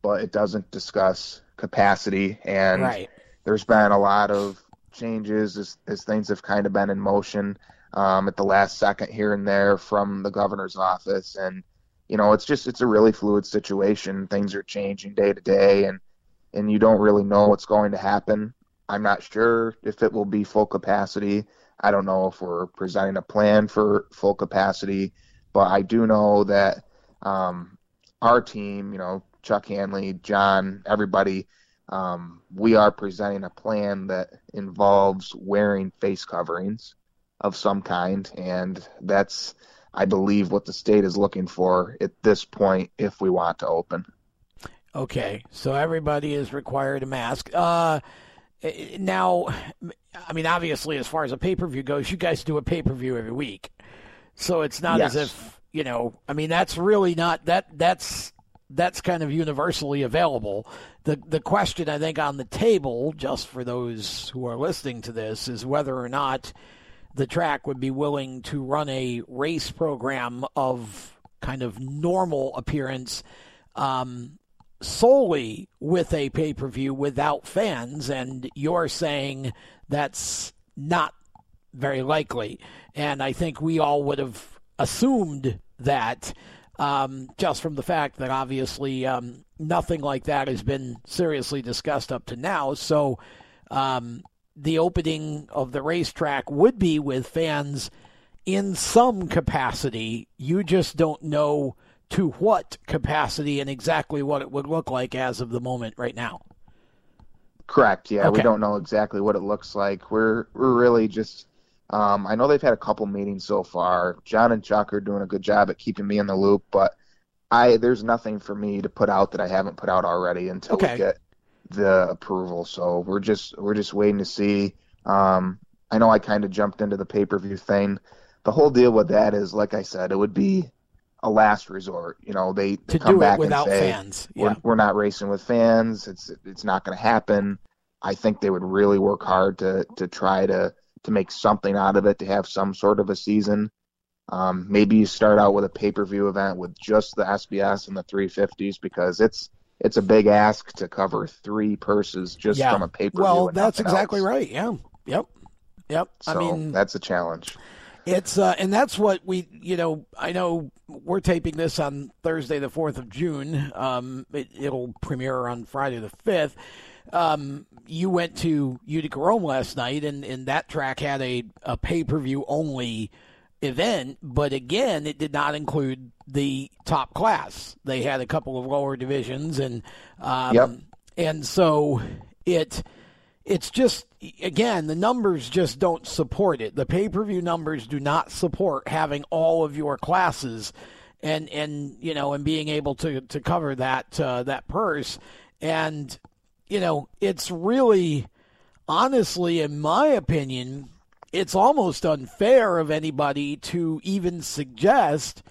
but it doesn't discuss capacity. And right. there's been a lot of changes as, as things have kind of been in motion um, at the last second here and there from the governor's office. And, you know, it's just, it's a really fluid situation. Things are changing day to day and, and you don't really know what's going to happen. I'm not sure if it will be full capacity. I don't know if we're presenting a plan for full capacity, but I do know that um, our team, you know, Chuck Hanley, John, everybody, um, we are presenting a plan that involves wearing face coverings of some kind, and that's, I believe, what the state is looking for at this point if we want to open. Okay, so everybody is required a mask. Uh, now, I mean, obviously, as far as a pay per view goes, you guys do a pay per view every week, so it's not yes. as if you know. I mean, that's really not that. That's that's kind of universally available. The the question I think on the table, just for those who are listening to this, is whether or not the track would be willing to run a race program of kind of normal appearance um, solely with a pay per view without fans, and you're saying that's not very likely. And I think we all would have assumed that um, just from the fact that obviously um, nothing like that has been seriously discussed up to now. So um, the opening of the racetrack would be with fans in some capacity. You just don't know to what capacity and exactly what it would look like as of the moment right now. Correct. Yeah, okay. we don't know exactly what it looks like. We're we're really just um, I know they've had a couple meetings so far. John and Chuck are doing a good job at keeping me in the loop, but I there's nothing for me to put out that I haven't put out already until okay. we get the approval. So we're just we're just waiting to see. Um, I know I kind of jumped into the pay per view thing. The whole deal with that is, like I said, it would be a last resort. You know, they, they to come do back it without and say, fans. We're, we're not racing with fans. It's it's not going to happen. I think they would really work hard to to try to to make something out of it, to have some sort of a season. Um, maybe you start out with a pay per view event with just the SBS and the 350s because it's it's a big ask to cover three purses just yeah. from a pay per view. Well, that's exactly else. right. Yeah. Yep. Yep. So I mean, that's a challenge. It's uh, and that's what we, you know, I know we're taping this on Thursday, the fourth of June. Um, it, will premiere on Friday the fifth. Um, you went to Utica Rome last night, and, and that track had a, a pay per view only event, but again, it did not include the top class. They had a couple of lower divisions, and um, yep. and so it it's just again the numbers just don't support it. The pay per view numbers do not support having all of your classes, and and you know and being able to to cover that uh, that purse and you know, it's really, honestly, in my opinion, it's almost unfair of anybody to even suggest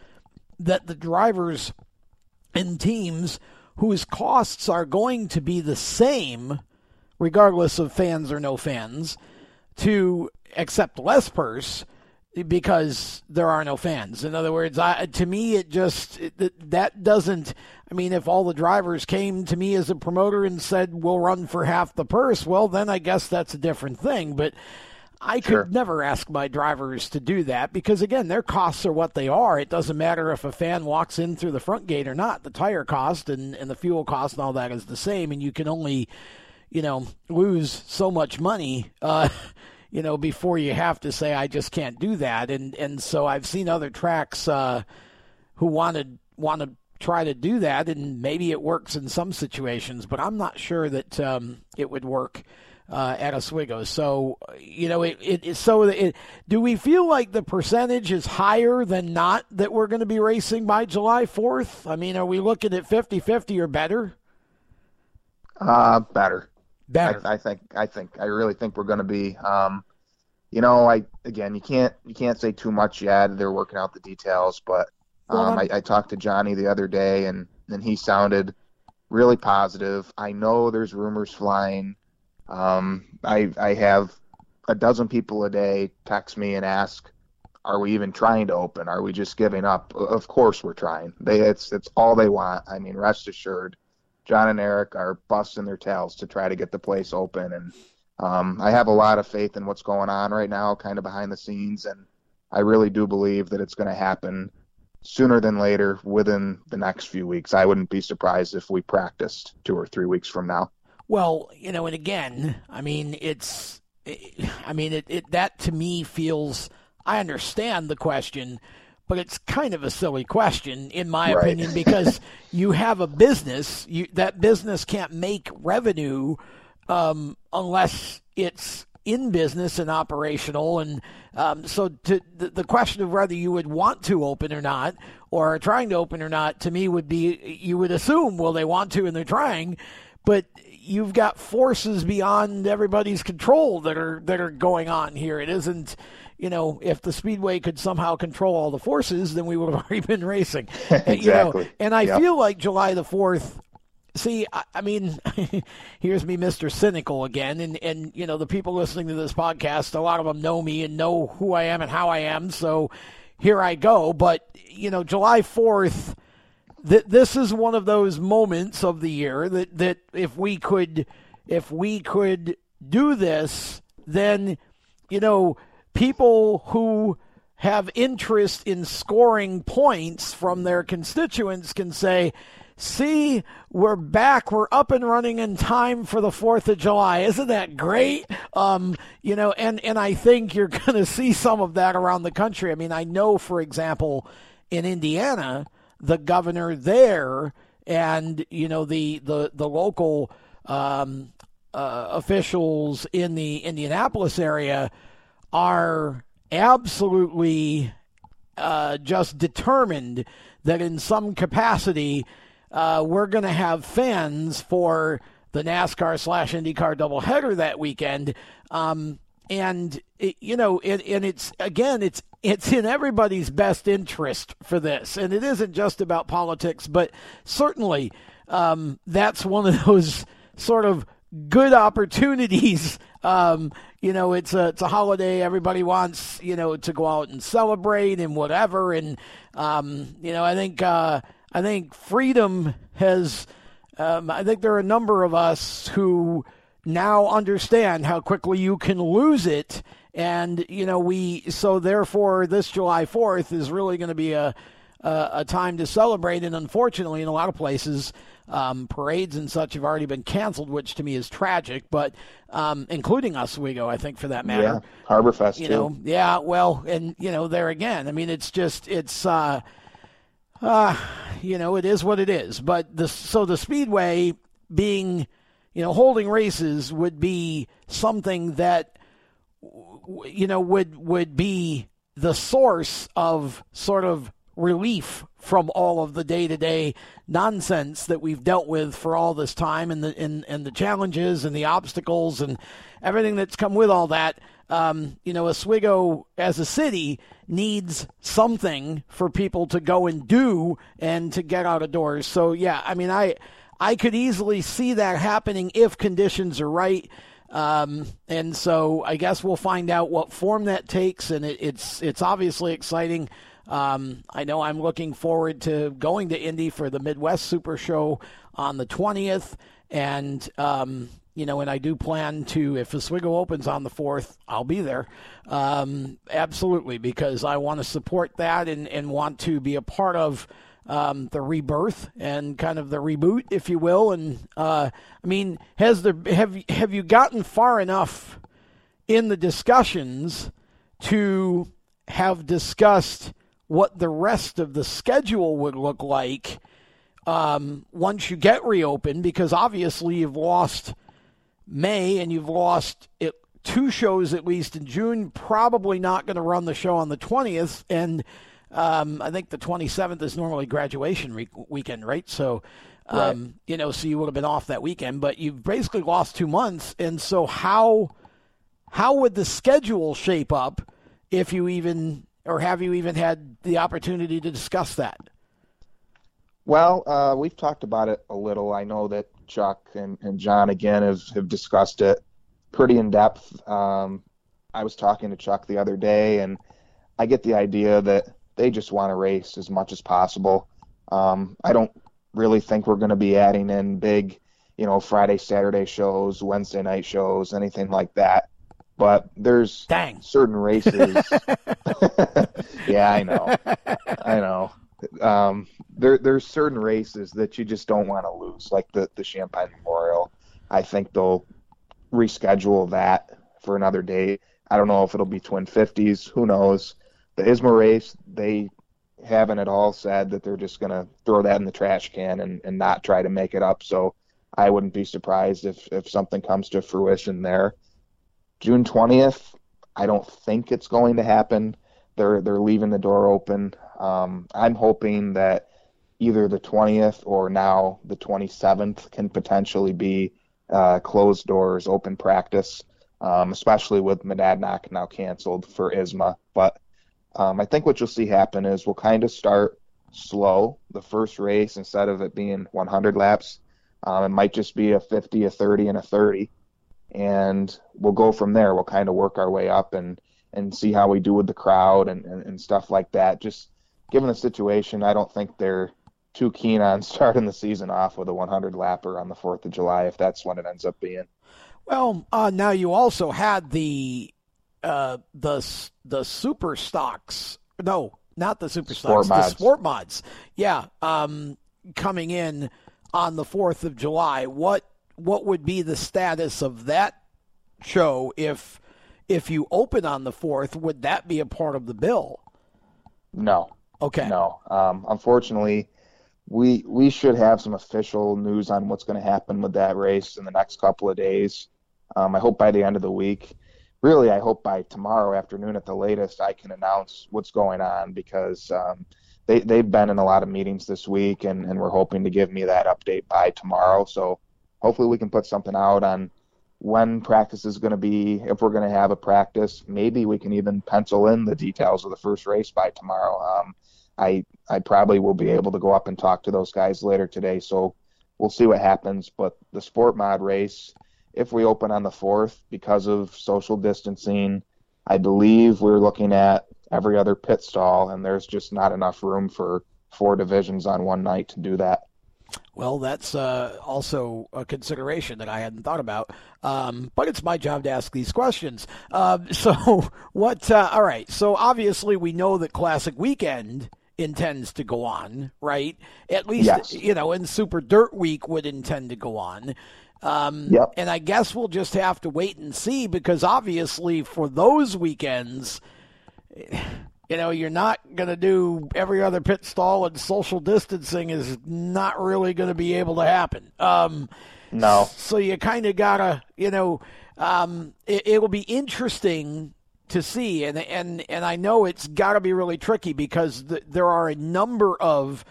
that the drivers and teams whose costs are going to be the same, regardless of fans or no fans, to accept less purse because there are no fans. In other words, I, to me, it just it, that doesn't. I mean, if all the drivers came to me as a promoter and said we'll run for half the purse, well, then I guess that's a different thing. But I sure. could never ask my drivers to do that because again, their costs are what they are. It doesn't matter if a fan walks in through the front gate or not. The tire cost and, and the fuel cost and all that is the same, and you can only, you know, lose so much money. Uh, you know, before you have to say, I just can't do that. And and so I've seen other tracks uh, who wanted want to try to do that, and maybe it works in some situations, but I'm not sure that um, it would work. Uh, at Oswego, so you know, it, it so it, do we feel like the percentage is higher than not that we're going to be racing by July 4th? I mean, are we looking at 50-50 or better? Uh, better. Better. I, I think. I think. I really think we're going to be. Um, you know, I again, you can't you can't say too much yet. They're working out the details, but um, Well, I, I talked to Johnny the other day, and and he sounded really positive. I know there's rumors flying. Um, I I have a dozen people a day text me and ask, "Are we even trying to open? Are we just giving up?" Of course we're trying. They it's it's all they want. I mean, rest assured, John and Eric are busting their tails to try to get the place open, and um, I have a lot of faith in what's going on right now, kind of behind the scenes, and I really do believe that it's going to happen sooner than later within the next few weeks. I wouldn't be surprised if we practiced two or three weeks from now. Well, you know, and again, I mean, it's, I mean, it, it that to me feels. I understand the question, but it's kind of a silly question in my Right. opinion because you have a business, you that business can't make revenue um, unless it's in business and operational, and um, so to, the, the question of whether you would want to open or not, or are trying to open or not, to me would be you would assume well they want to and they're trying, but you've got forces beyond everybody's control that are that are going on here. It isn't, you know, if the speedway could somehow control all the forces, then we would have already been racing. You know, Exactly. and I Yep. feel like July the fourth. See, I, I mean, here's me, Mister Cynical again, and and you know the people listening to this podcast, a lot of them know me and know who I am and how I am. So here I go. But you know, July fourth th- this is one of those moments of the year that, that if we could if we could do this then you know people who have interest in scoring points from their constituents can say see we're back. We're up and running in time for the 4th of July. Isn't that great? Um you know and and I think you're going to see some of that around the country. I mean I know for example in Indiana the governor there and you know the the the local um, uh, officials in the Indianapolis area are absolutely uh, just determined that in some capacity uh, we're going to have fans for the NASCAR slash IndyCar doubleheader that weekend. Um, and it, you know, it, and it's again, it's it's in everybody's best interest for this, and it isn't just about politics, but certainly um, that's one of those sort of good opportunities. Um, you know, it's a it's a holiday. Everybody wants you know to go out and celebrate and whatever. And um, you know, I think uh, I think freedom has. Um, I think there are a number of us who now understand how quickly you can lose it. And you know, we so therefore this July Fourth is really going to be a, a a time to celebrate. And unfortunately, in a lot of places, um, parades and such have already been canceled, which to me is tragic. But um, including Oswego, I think for that matter. Yeah, Harbor Fest You too. know, yeah, well, and you know, there again, I mean, it's just it's uh, uh, you know, it is what it is. But the so the speedway being, you know, holding races would be something that you know would would be the source of sort of relief from all of the day-to-day nonsense that we've dealt with for all this time and the and, and the challenges and the obstacles and everything that's come with all that. Um, you know Oswego as a city needs something for people to go and do and to get out of doors. So yeah I mean I I could easily see that happening if conditions are right. Um, and so I guess we'll find out what form that takes, and it, it's it's obviously exciting. Um, I know I'm looking forward to going to Indy for the Midwest Super Show on the 20th, and um, you know, and I do plan to if Oswego opens on the 4th, I'll be there. Um, absolutely, because I want to support that and and want to be a part of um, the rebirth and kind of the reboot, if you will. And uh, I mean, has there have have you gotten far enough in the discussions to have discussed what the rest of the schedule would look like um, once you get reopened? Because obviously you've lost May and you've lost it, two shows at least in June. Probably not going to run the show on the twentieth and. Um, I think the 27th is normally graduation re- weekend, right? So, Um, right. You know, so you would have been off that weekend, but you've basically lost two months. And so how how would the schedule shape up if you even or have you even had the opportunity to discuss that? Well, uh, we've talked about it a little. I know that Chuck and, and John again have, have discussed it pretty in depth. Um, I was talking to Chuck the other day, and I get the idea that they just want to race as much as possible. Um, I don't really think we're going to be adding in big, you know, Friday, Saturday shows, Wednesday night shows, anything like that. But there's Dang. certain races. yeah, I know. I know. Um, there, there's certain races that you just don't want to lose, like the the Champagne Memorial. I think they'll reschedule that for another day. I don't know if it'll be Twin Fifties. Who knows? The ISMA race, they haven't at all said that they're just going to throw that in the trash can and, and not try to make it up. So I wouldn't be surprised if, if something comes to fruition there. June 20th, I don't think it's going to happen. They're they're leaving the door open. Um, I'm hoping that either the 20th or now the 27th can potentially be uh, closed doors, open practice, um, especially with Monadnock now canceled for ISMA. But um, I think what you'll see happen is we'll kind of start slow. The first race, instead of it being 100 laps, um, it might just be a 50, a 30, and a 30. And we'll go from there. We'll kind of work our way up and, and see how we do with the crowd and, and, and stuff like that. Just given the situation, I don't think they're too keen on starting the season off with a 100 lapper on the 4th of July if that's when it ends up being. Well, uh, now you also had the uh, the the super stocks. No, not the super sport stocks. Mods. The sport mods. Yeah, um, coming in on the fourth of July. What what would be the status of that show if if you open on the fourth? Would that be a part of the bill? No. Okay. No. Um, unfortunately, we we should have some official news on what's going to happen with that race in the next couple of days. Um, I hope by the end of the week really, I hope by tomorrow afternoon at the latest, I can announce what's going on because um, they they've been in a lot of meetings this week, and and we're hoping to give me that update by tomorrow. So hopefully we can put something out on when practice is going to be, if we're going to have a practice. Maybe we can even pencil in the details of the first race by tomorrow. Um, I I probably will be able to go up and talk to those guys later today. So we'll see what happens. But the sport mod race if we open on the 4th because of social distancing. I believe we're looking at every other pit stall, and there's just not enough room for four divisions on one night to do that. Well, that's uh, also a consideration that I hadn't thought about. Um, but it's my job to ask these questions. Uh, so, what? Uh, all right. So, obviously, we know that Classic Weekend intends to go on, right? At least, yes. you know, and Super Dirt Week would intend to go on. Um, yep. And I guess we'll just have to wait and see because obviously for those weekends, you know, you're not going to do every other pit stall and social distancing is not really going to be able to happen. Um, no. So you kind of got to, you know, um, it, it will be interesting to see. And, and, and I know it's got to be really tricky because the, there are a number of.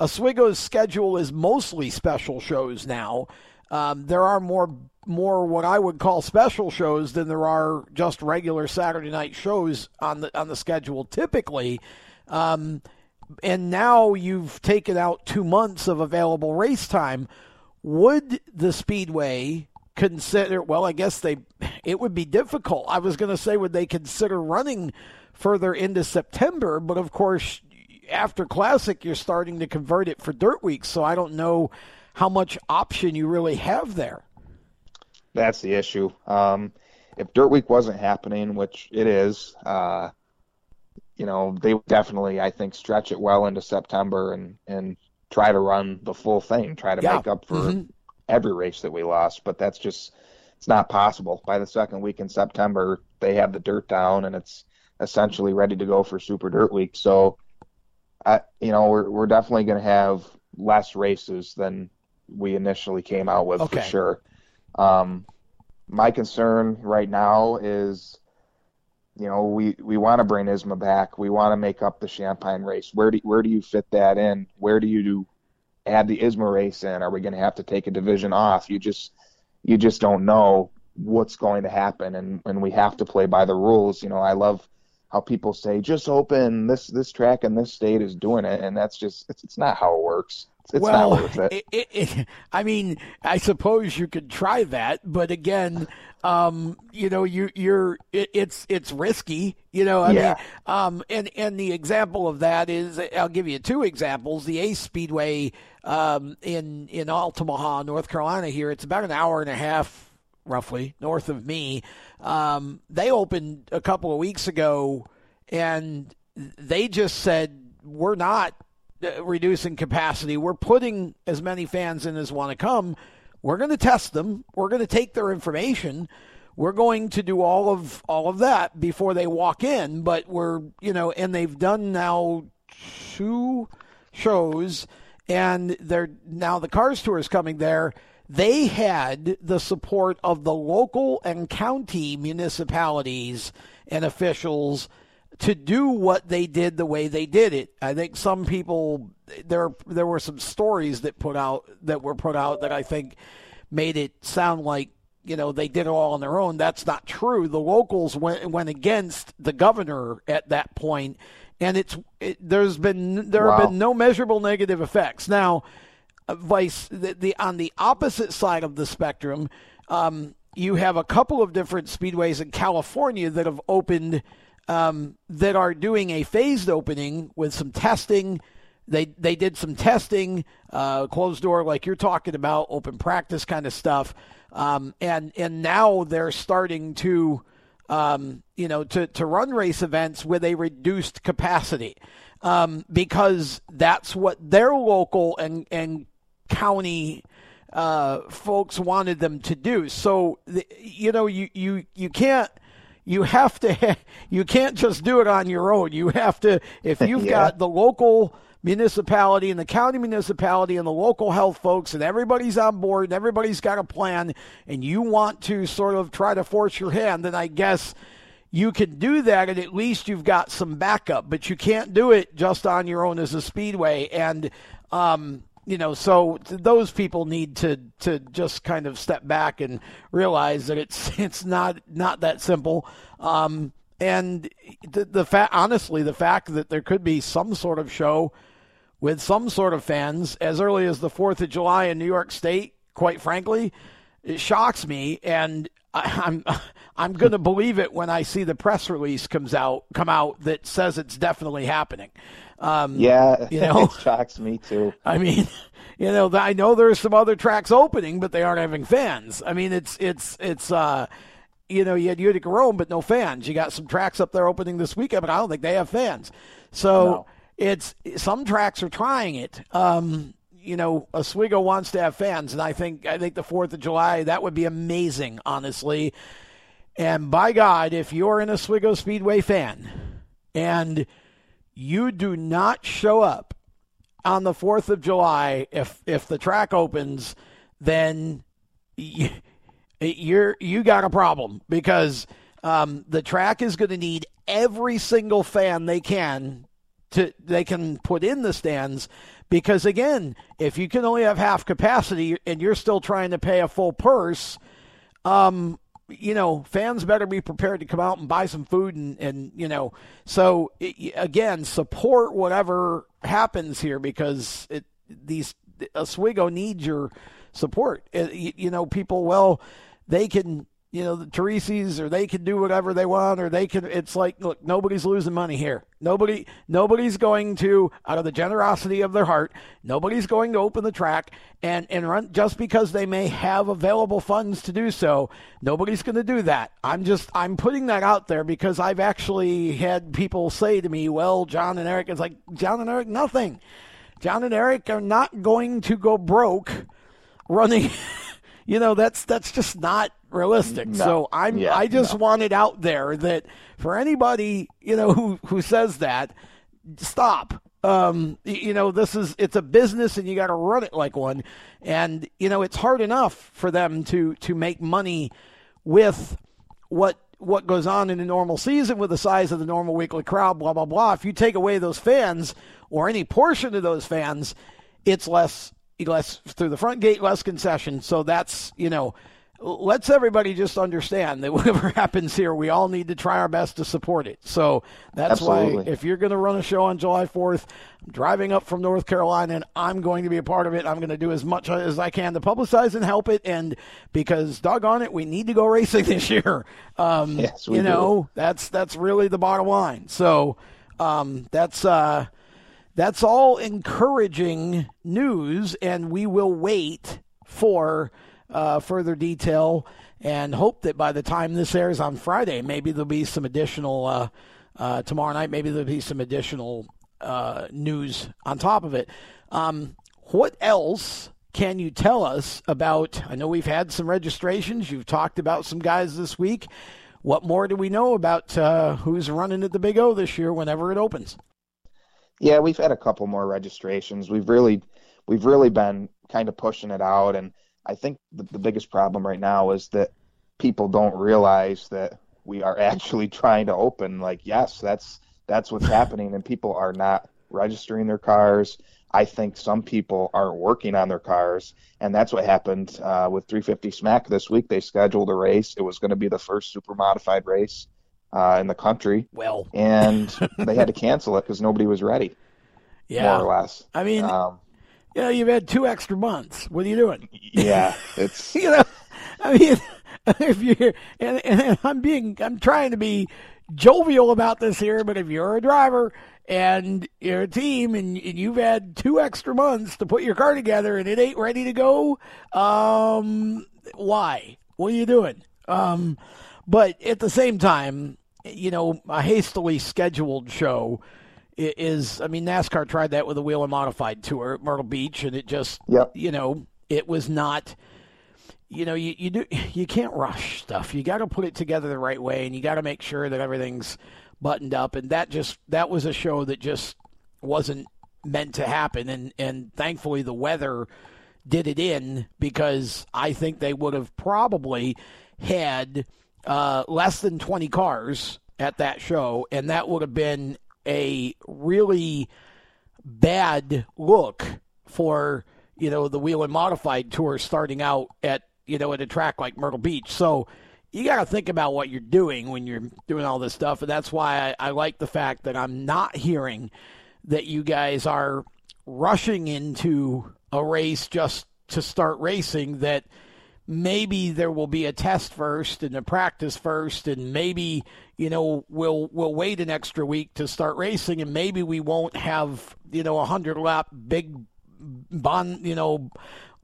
Oswego's schedule is mostly special shows now. Um, there are more more what I would call special shows than there are just regular Saturday night shows on the on the schedule typically. Um, and now you've taken out two months of available race time. Would the Speedway consider? Well, I guess they. It would be difficult. I was going to say, would they consider running further into September? But of course, after Classic, you're starting to convert it for Dirt Week. So I don't know how much option you really have there. That's the issue. Um, if Dirt Week wasn't happening, which it is, uh, you know, they would definitely, I think, stretch it well into September and, and try to run the full thing, try to yeah. make up for mm-hmm. every race that we lost. But that's just, it's not possible. By the second week in September, they have the dirt down and it's essentially ready to go for Super Dirt Week. So, I, you know, we're, we're definitely going to have less races than we initially came out with okay. for sure. Um, my concern right now is, you know, we, we want to bring ISMA back. We want to make up the Champagne race. Where do where do you fit that in? Where do you do add the ISMA race in? Are we going to have to take a division off? You just you just don't know what's going to happen, and and we have to play by the rules. You know, I love how people say just open this this track in this state is doing it, and that's just it's, it's not how it works. It's well, not worth it. It, it, I mean, I suppose you could try that, but again, um, you know, you, you're it's it's risky. You know, I yeah. mean, um, and and the example of that is, I'll give you two examples. The Ace Speedway um, in in Altamahaw, North Carolina. Here, it's about an hour and a half, roughly, north of me. Um, they opened a couple of weeks ago, and they just said we're not reducing capacity. We're putting as many fans in as want to come. We're going to test them. We're going to take their information. We're going to do all of all of that before they walk in. But we're you know, and they've done now two shows, and they're now the Cars Tour is coming there. They had the support of the local and county municipalities and officials to do what they did the way they did it. I think some people there there were some stories that put out that were put out that I think made it sound like you know they did it all on their own. That's not true. The locals went went against the governor at that point, and it's it, there's been there Wow. have been no measurable negative effects. Now, uh, vice the, the on the opposite side of the spectrum, um, you have a couple of different speedways in California that have opened um, that are doing a phased opening with some testing. They they did some testing, uh, closed door like you're talking about, open practice kind of stuff, um, and and now they're starting to, um, you know, to to run race events with a reduced capacity, um, because that's what their local and and county uh, folks wanted them to do. So you know you you you can't you have to you can't just do it on your own you have to if you've Yeah. got the local municipality and the county municipality and the local health folks and everybody's on board and everybody's got a plan and you want to sort of try to force your hand then i guess you can do that and at least you've got some backup but you can't do it just on your own as a speedway and um you know, so those people need to to just kind of step back and realize that it's it's not not that simple. Um, and the the fact, honestly, the fact that there could be some sort of show with some sort of fans as early as the Fourth of July in New York State, quite frankly, it shocks me, and I, I'm I'm going to believe it when I see the press release comes out come out that says it's definitely happening. Um, Yeah, You know? it shocks me too. I mean, you know, I know there's some other tracks opening, but they aren't having fans. I mean, it's it's it's uh, you know, you had Utica Rome, but no fans. You got some tracks up there opening this weekend, but I don't think they have fans. So No. it's some tracks are trying it. Um, you know, Oswego wants to have fans, and I think I think the Fourth of July that would be amazing, honestly. And by God, if you're an Oswego Speedway fan and you do not show up on the 4th of July if if the track opens then you're you got a problem because um, the track is going to need every single fan they can to they can put in the stands because again if you can only have half capacity and you're still trying to pay a full purse um, you know, fans better be prepared to come out and buy some food and, and you know, so i again, support whatever happens here because it these Oswego needs your support. Uh, you, you know, people, well, they can, you know, the Teresa's or they can do whatever they want or they can. It's like, look, nobody's losing money here. Nobody, nobody's going to, out of the generosity of their heart, nobody's going to open the track and and run just because they may have available funds to do so. Nobody's going to do that. I'm just, I'm putting that out there because I've actually had people say to me, well, John and Eric, it's like John and Eric, nothing. John and Eric are not going to go broke running. you know, that's that's just not realistic. No. So I'm Yeah, I just no. want it out there that for anybody you know who who says that, stop. Um, you know, this is it's a business and you got to run it like one. And you know, it's hard enough for them to to make money with what what goes on in a normal season with the size of the normal weekly crowd, blah blah blah. If you take away those fans or any portion of those fans, it's less less through the front gate, less concession. So that's you know let's everybody just understand that whatever happens here, we all need to try our best to support it. So that's Absolutely. why if you're going to run a show on July 4th, I'm driving up from North Carolina and I'm going to be a part of it. I'm going to do as much as I can to publicize and help it. And because doggone it, we need to go racing this year. Um, yes, we you know, do. that's, that's really the bottom line. So um, that's, uh, that's all encouraging news, and we will wait for uh, further detail and hope that by the time this airs on Friday, maybe there'll be some additional uh, uh, tomorrow night. Maybe there'll be some additional uh, news on top of it. Um, what else can you tell us about? I know we've had some registrations. You've talked about some guys this week. What more do we know about uh, who's running at the Big O this year whenever it opens? Yeah, we've had a couple more registrations. We've really, we've really been kind of pushing it out, and I think the, the biggest problem right now is that people don't realize that we are actually trying to open. Like, yes, that's that's what's happening, and people are not registering their cars. I think some people aren't working on their cars, and that's what happened uh, with 350 Smack this week. They scheduled a race. It was going to be the first super modified race uh, in the country. Well, and they had to cancel it because nobody was ready. Yeah, more or less. I mean, um, you know, you've had two extra months. What are you doing? Yeah, it's you know, I mean, if you're and, and I'm being, I'm trying to be jovial about this here, but if you're a driver and you're a team and, and you've had two extra months to put your car together and it ain't ready to go, um, why? What are you doing? Um, but at the same time, you know, a hastily scheduled show is, I mean, NASCAR tried that with a Whelen modified tour at Myrtle Beach, and it just, Yep. you know, it was not. You know, you, you do you can't rush stuff. You got to put it together the right way, and you got to make sure that everything's buttoned up. And that just that was a show that just wasn't meant to happen. And and thankfully the weather did it in because I think they would have probably had uh, less than 20 cars at that show, and that would have been a really bad look for you know the Whelen modified tour starting out at you know at a track like Myrtle Beach. So you got to think about what you're doing when you're doing all this stuff, and that's why I, I like the fact that I'm not hearing that you guys are rushing into a race just to start racing. That maybe there will be a test first and a practice first and maybe you know we'll we'll wait an extra week to start racing and maybe we won't have you know a 100 lap big bond you know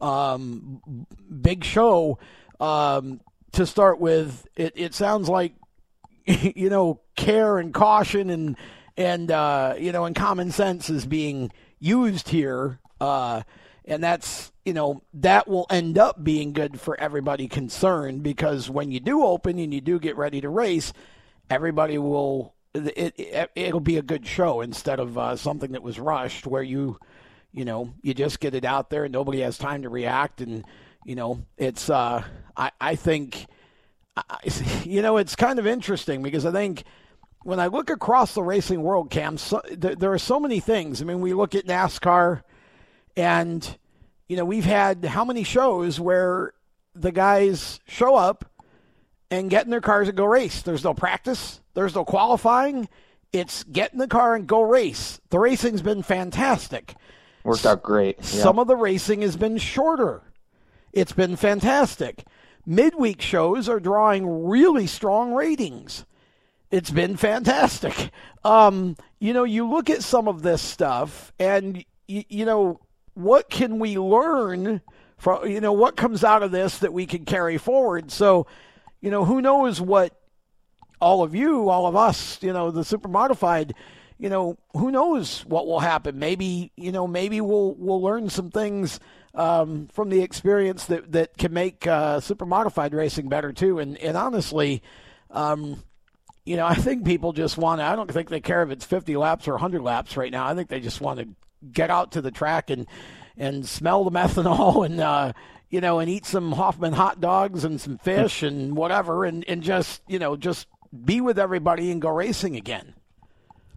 um big show um to start with. It it sounds like you know care and caution and and uh you know and common sense is being used here uh and that's you know that will end up being good for everybody concerned because when you do open and you do get ready to race everybody will it, it it'll be a good show instead of uh, something that was rushed where you you know you just get it out there and nobody has time to react. And you know it's uh i i think I, you know it's kind of interesting because i think when i look across the racing world cam so, there, there are so many things. I mean we look at nascar and, you know, we've had how many shows where the guys show up and get in their cars and go race? There's no practice, there's no qualifying. It's get in the car and go race. The racing's been fantastic. worked out great. Yeah. Some of the racing has been shorter. It's been fantastic. Midweek shows are drawing really strong ratings. It's been fantastic. Um, you know, you look at some of this stuff, and you, you know, what can we learn from? You know, what comes out of this that we can carry forward? So, you know, who knows what all of you, all of us, you know, the super modified, you know, who knows what will happen? Maybe, you know, maybe we'll we'll learn some things um, from the experience that that can make uh, super modified racing better too. And and honestly, um, you know, I think people just want to. I don't think they care if it's 50 laps or 100 laps right now. I think they just want to get out to the track and and smell the methanol and uh, you know and eat some Hofmann hot dogs and some fish and whatever and and just you know just be with everybody and go racing again.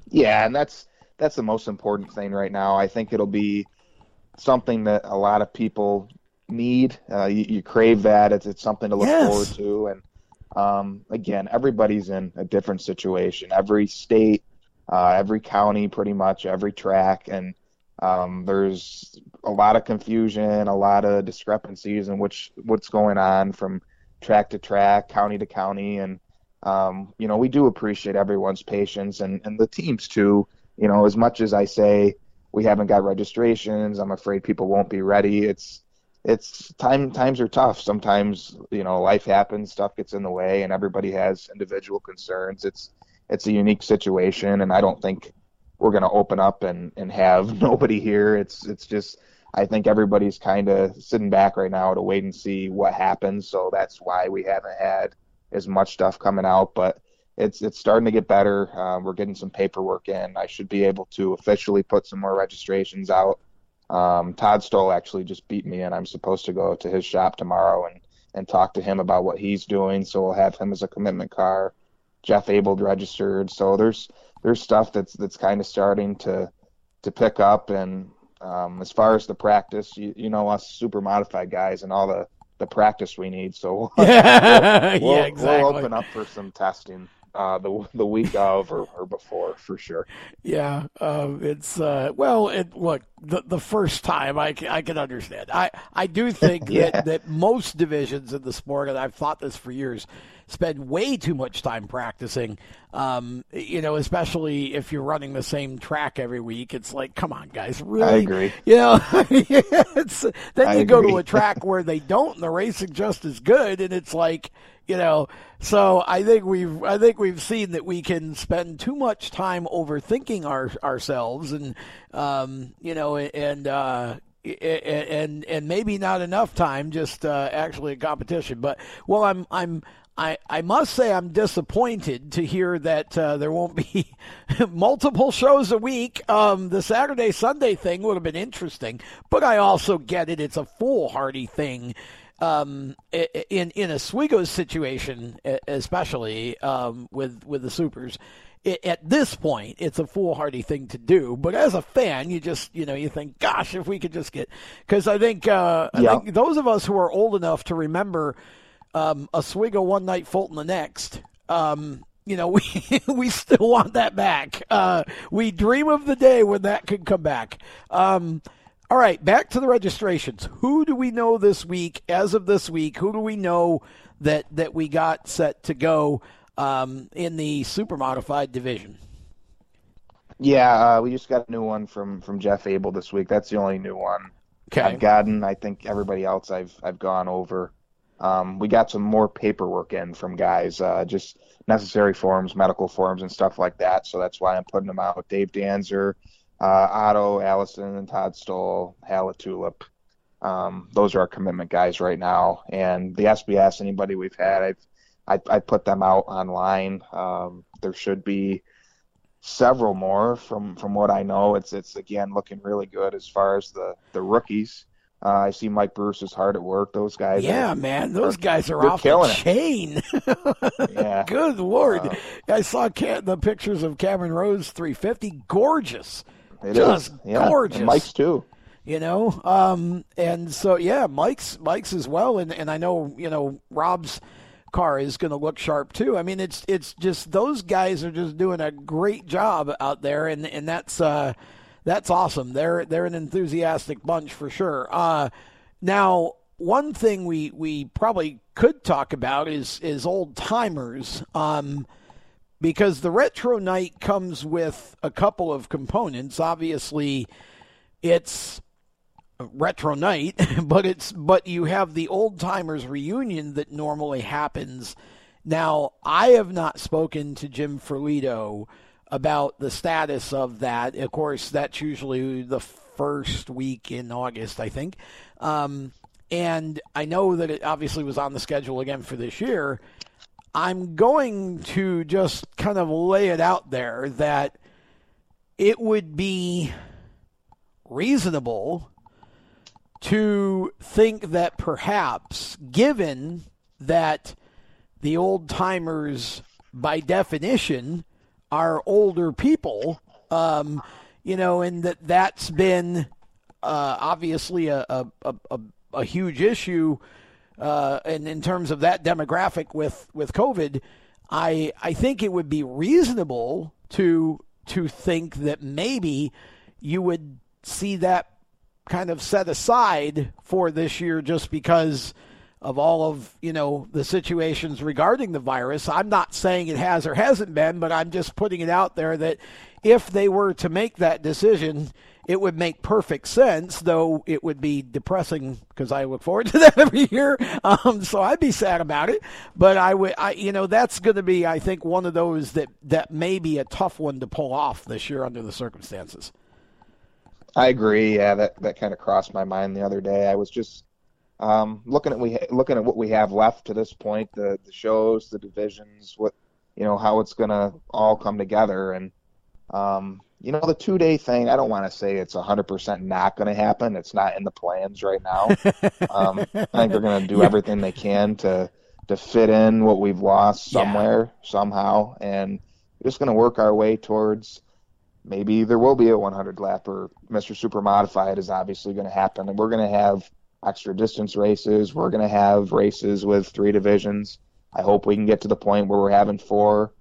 Yeah, and that's that's the most important thing right now. I think it'll be something that a lot of people need. Uh, you, you, crave that. It's, it's something to look yes. forward to. And um, again, everybody's in a different situation. Every state, uh, every county, pretty much every track, and um, there's a lot of confusion, a lot of discrepancies in which what's going on from track to track, county to county, and um, you know we do appreciate everyone's patience and and the teams too. You know, as much as I say we haven't got registrations, I'm afraid people won't be ready. It's it's time times are tough. Sometimes you know life happens, stuff gets in the way, and everybody has individual concerns. It's it's a unique situation, and I don't think we're going to open up and and have nobody here. It's it's just I think everybody's kind of sitting back right now to wait and see what happens. So that's why we haven't had as much stuff coming out, but it's it's starting to get better. Um, we're getting some paperwork in. I should be able to officially put some more registrations out um, Todd Stoll actually just beat me, and I'm supposed to go to his shop tomorrow and and talk to him about what he's doing. So we'll have him as a commitment car. Jeff Abel registered. So there's there's stuff that's that's kind of starting to to pick up. And um, as far as the practice, you, you know us super modified guys and all the the practice we need. So we'll, yeah, we'll, exactly. we'll open up for some testing uh, the the week of or, or before for sure. Yeah, um, it's uh, well, it look the the first time I can, I can understand. I I do think yeah. that that most divisions in the sport, and I've thought this for years, spend way too much time practicing. Um, you know, especially if you're running the same track every week. It's like, come on, guys, really? I agree. You know, it's, then I you agree. go to a track where they don't, and the racing just as good, and it's like you know so i think we've i think we've seen that we can spend too much time overthinking our ourselves and um you know and uh and and maybe not enough time just uh, actually a competition but well i'm i'm I, I must say I'm disappointed to hear that uh, there won't be multiple shows a week. Um, the Saturday Sunday thing would have been interesting, but I also get it. It's a foolhardy thing um, in in Oswego's situation, especially um, with with the supers, at this point, it's a foolhardy thing to do. But as a fan, you just you know you think, gosh, if we could just get because I think uh, I think those of us who are old enough to remember um, Oswego one night, Fulton the next. Um, you know, we we still want that back. Uh, we dream of the day when that could come back. Um, all right, back to the registrations. Who do we know this week? As of this week, who do we know that that we got set to go um, in the super modified division? Yeah, uh, we just got a new one from from Jeff Abel this week. That's the only new one okay. I've gotten. I think everybody else I've I've gone over. Um, we got some more paperwork in from guys, uh, just necessary forms, medical forms, and stuff like that. So that's why I'm putting them out. Dave Danzer, uh, Otto, Allison, and Todd Stoll, Hala Tulip. Um, those are our commitment guys right now. And the SBS, anybody we've had, I've I, I put them out online. Um, there should be several more from from what I know. It's it's again looking really good as far as the the rookies. Uh, I see Mike Bruce is hard at work. Those guys, yeah, are, man, those guys are off the chain. yeah, good lord! Uh, I saw the pictures of Cameron Rose 350, gorgeous. It just is. Yeah. gorgeous. And Mike's too. You know, um, and so yeah, Mike's Mike's as well, and and I know you know Rob's car is going to look sharp too. I mean, it's it's just those guys are just doing a great job out there, and and that's uh, that's awesome. They're they're an enthusiastic bunch for sure. Uh, now, one thing we we probably could talk about is is old timers. Um, because the retro night comes with a couple of components. Obviously, it's retro night, but it's but you have the old timers reunion that normally happens. Now, I have not spoken to Jim Ferlito about the status of that. Of course, that's usually the first week in August, I think. Um, and I know that it obviously was on the schedule again for this year. I'm going to just kind of lay it out there that it would be reasonable to think that perhaps, given that the old timers, by definition, are older people, um, you know, and that that's been uh, obviously a a, a, a huge issue, uh, and in terms of that demographic with with COVID, I I think it would be reasonable to to think that maybe you would see that kind of set aside for this year just because of all of you know the situations regarding the virus. I'm not saying it has or hasn't been, but I'm just putting it out there that if they were to make that decision, it would make perfect sense. Though it would be depressing because I look forward to that every year. Um, so I'd be sad about it. But I would, I you know, that's going to be, I think, one of those that that may be a tough one to pull off this year under the circumstances. I agree. Yeah, that that kind of crossed my mind the other day. I was just um, looking at we looking at what we have left to this point, the the shows, the divisions, what you know, how it's gonna all come together, and um, you know, the two day thing. I don't want to say it's hundred percent not going to happen. It's not in the plans right now. um, I think they're going to do everything they can to to fit in what we've lost somewhere yeah. somehow, and we're just going to work our way towards maybe there will be a 100 lap or Mr. Super Modified is obviously going to happen, and we're going to have extra distance races. We're going to have races with three divisions. I hope we can get to the point where we're having four.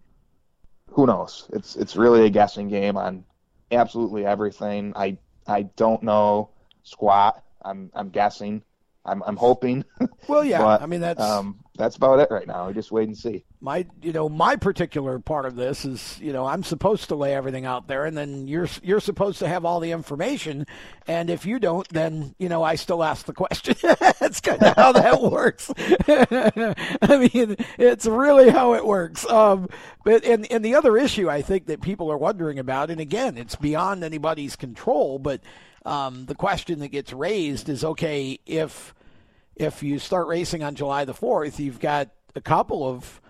Who knows? It's it's really a guessing game on absolutely everything. I I don't know squat. I'm I'm guessing. I'm I'm hoping. Well, yeah. but, I mean that's um, that's about it right now. We just wait and see. My, you know, my particular part of this is, you know, I'm supposed to lay everything out there, and then you're you're supposed to have all the information, and if you don't, then you know, I still ask the question. that's kind of how that works. I mean, it's really how it works. Um, but and and the other issue I think that people are wondering about, and again, it's beyond anybody's control, but um, the question that gets raised is, okay, if if you start racing on July the 4th, you've got a couple of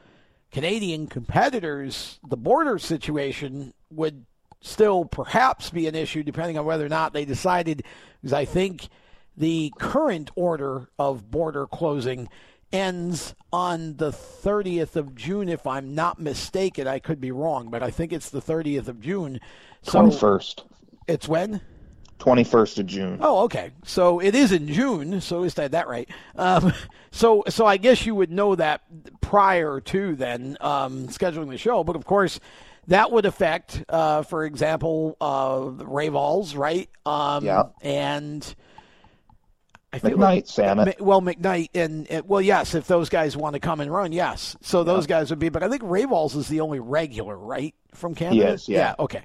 Canadian competitors. The border situation would still perhaps be an issue depending on whether or not they decided, because I think the current order of border closing ends on the 30th of June, if I'm not mistaken. I could be wrong, but I think it's the 30th of June. So 21st. It's when? 21st of June. Oh, okay. So it is in June. So at least I had that right. Um, so, so I guess you would know that prior to then um, scheduling the show. But of course, that would affect, uh, for example, uh, Rayvols, right? Um, yeah. And I feel McKnight, like, Well, McKnight and, and, well, yes, if those guys want to come and run, yes. So those yeah. guys would be. But I think Rayvols is the only regular, right, from Canada. Yes. Yeah. yeah okay.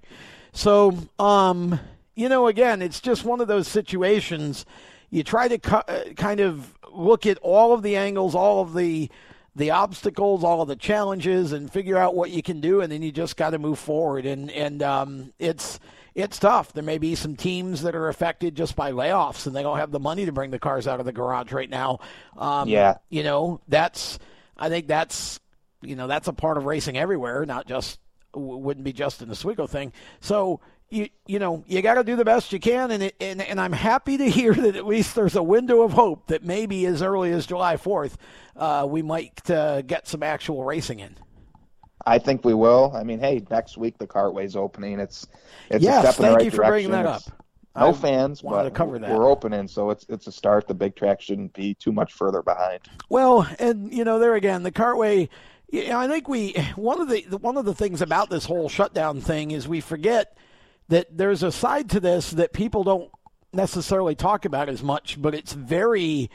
So, um, you know, again, it's just one of those situations. You try to cu- uh, kind of look at all of the angles, all of the the obstacles, all of the challenges, and figure out what you can do, and then you just got to move forward. And and um, it's it's tough. There may be some teams that are affected just by layoffs, and they don't have the money to bring the cars out of the garage right now. Um, yeah, you know that's I think that's you know that's a part of racing everywhere, not just wouldn't be just in the Oswego thing. So you you know you got to do the best you can, and, it, and and I'm happy to hear that at least there's a window of hope that maybe as early as July 4th uh, we might uh, get some actual racing in. I think we will. I mean, hey, next week the Cartway's opening. It's it's yes, a step in the right you for direction. bringing that up. no I fans, but to cover that. we're opening, so it's it's a start. The big track shouldn't be too much further behind. Well, and you know, there again, the Cartway. Yeah, I think we one of the one of the things about this whole shutdown thing is we forget that there's a side to this that people don't necessarily talk about as much, but it's very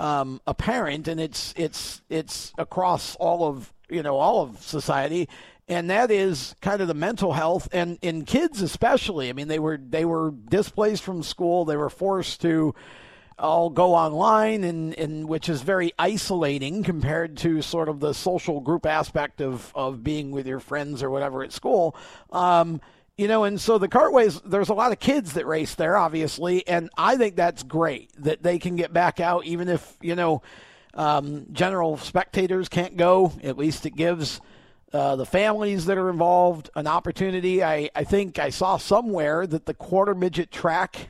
um, apparent, and it's it's it's across all of you know all of society, and that is kind of the mental health and in kids especially. I mean, they were they were displaced from school, they were forced to all go online and, and which is very isolating compared to sort of the social group aspect of, of being with your friends or whatever at school. Um, you know, and so the cartways, there's a lot of kids that race there, obviously, and I think that's great that they can get back out, even if, you know, um, general spectators can't go. At least it gives uh, the families that are involved an opportunity. I, I think I saw somewhere that the quarter midget track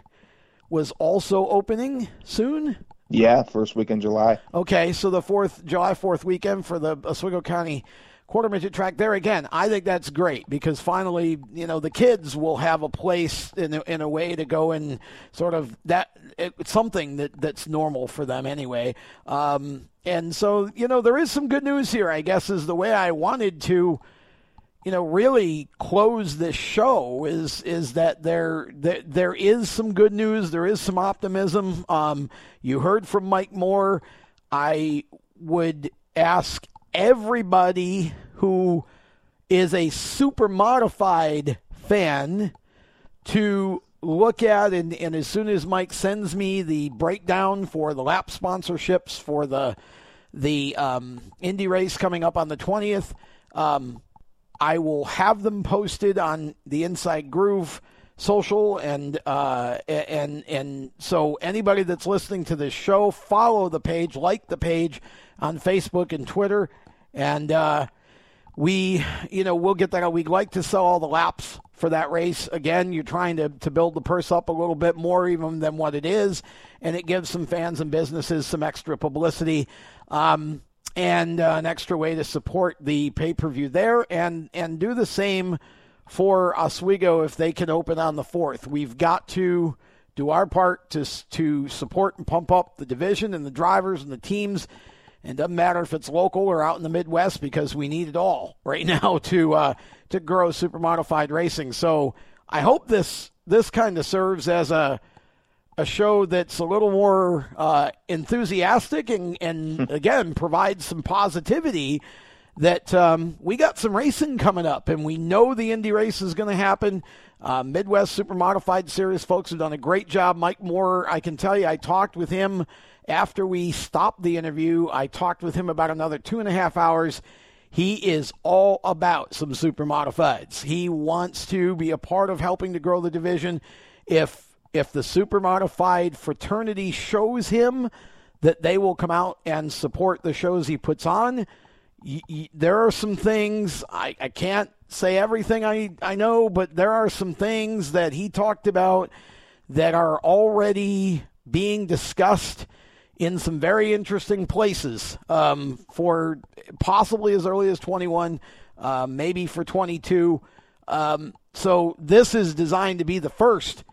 was also opening soon. Yeah, first week in July. Okay, so the fourth July fourth weekend for the Oswego County quarter midget track there again. I think that's great because finally, you know, the kids will have a place in a, in a way to go and sort of that it's something that that's normal for them anyway. Um, and so, you know, there is some good news here. I guess is the way I wanted to you know, really close this show is is that there there, there is some good news. There is some optimism. Um, you heard from Mike Moore. I would ask everybody who is a super modified fan to look at and, and as soon as Mike sends me the breakdown for the lap sponsorships for the the um, Indy race coming up on the twentieth. Um, I will have them posted on the Inside Groove social and uh, and and so anybody that's listening to this show, follow the page, like the page on Facebook and Twitter, and uh, we you know we'll get that. We'd like to sell all the laps for that race. Again, you're trying to to build the purse up a little bit more even than what it is, and it gives some fans and businesses some extra publicity. Um, and uh, an extra way to support the pay per view there, and and do the same for Oswego if they can open on the fourth. We've got to do our part to to support and pump up the division and the drivers and the teams. And doesn't matter if it's local or out in the Midwest because we need it all right now to uh, to grow super modified racing. So I hope this this kind of serves as a a show that's a little more uh, enthusiastic and, and again provides some positivity that um, we got some racing coming up and we know the Indy race is going to happen. Uh, Midwest Super Modified Series folks have done a great job. Mike Moore, I can tell you, I talked with him after we stopped the interview. I talked with him about another two and a half hours. He is all about some super modifieds. He wants to be a part of helping to grow the division. If if the super modified fraternity shows him that they will come out and support the shows he puts on, y- y- there are some things I, I can't say everything I, I know, but there are some things that he talked about that are already being discussed in some very interesting places um, for possibly as early as 21, uh, maybe for 22. Um, so this is designed to be the first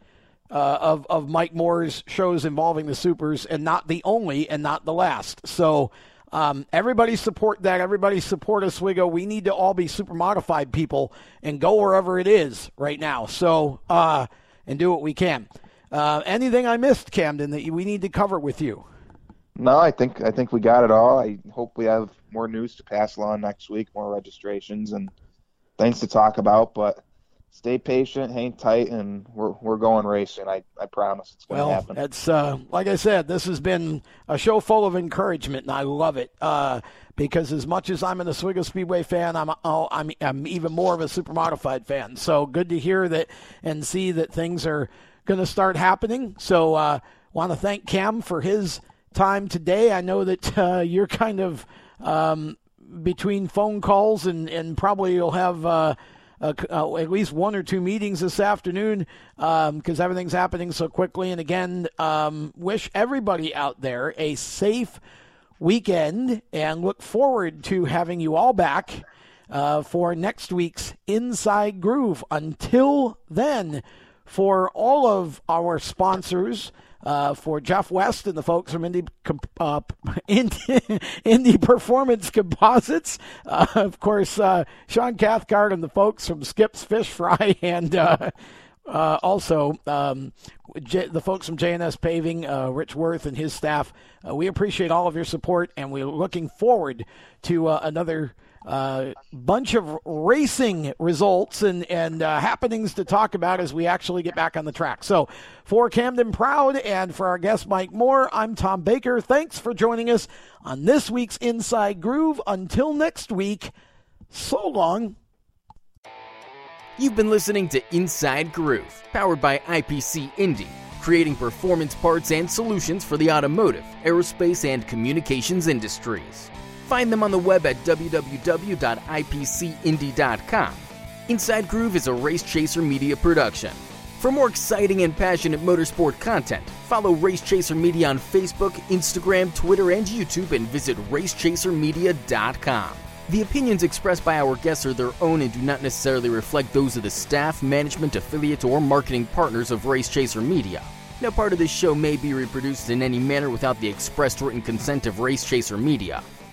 uh, of of Mike Moore's shows involving the supers, and not the only, and not the last. So. Um, everybody support that. Everybody support Oswego. We need to all be super modified people and go wherever it is right now. So, uh, and do what we can. Uh, anything I missed, Camden, that we need to cover with you? No, I think I think we got it all. I hope we have more news to pass along next week, more registrations, and things to talk about. But stay patient, hang tight, and we're we're going racing. I, I promise it's going to well, happen. It's uh, like I said, this has been a show full of encouragement, and I love it. Uh, because as much as I'm an Oswego Speedway fan, I'm oh, I'm I'm even more of a super modified fan. So good to hear that and see that things are going to start happening. So uh, want to thank Cam for his time today. I know that uh, you're kind of um, between phone calls and and probably you'll have uh, uh, at least one or two meetings this afternoon because um, everything's happening so quickly. And again, um, wish everybody out there a safe weekend and look forward to having you all back uh, for next week's Inside Groove. Until then, for all of our sponsors, uh, for Jeff West and the folks from Indy, uh, Indy, Indy Performance Composites. Uh, of course, uh, Sean Cathcart and the folks from Skips Fish Fry and uh, also um, J- the folks from JNS Paving, Rich Worth and his staff. we appreciate all of your support, and we're looking forward to another – uh, bunch of racing results and and uh, happenings to talk about as we actually get back on the track. So, for Camden Proud and for our guest Mike Moore, I'm Tom Baker. Thanks for joining us on this week's Inside Groove. Until next week, so long. You've been listening to Inside Groove, powered by IPC Indy, creating performance parts and solutions for the automotive, aerospace, and communications industries. Find them on the web at www.ipcindy.com. Inside Groove is a Race Chaser Media production. For more exciting and passionate motorsport content, follow Race Chaser Media on Facebook, Instagram, Twitter, and YouTube and visit racechasermedia.com. The opinions expressed by our guests are their own and do not necessarily reflect those of the staff, management, affiliates, or marketing partners of Race Chaser Media. No part of this show may be reproduced in any manner without the expressed written consent of Race Chaser Media.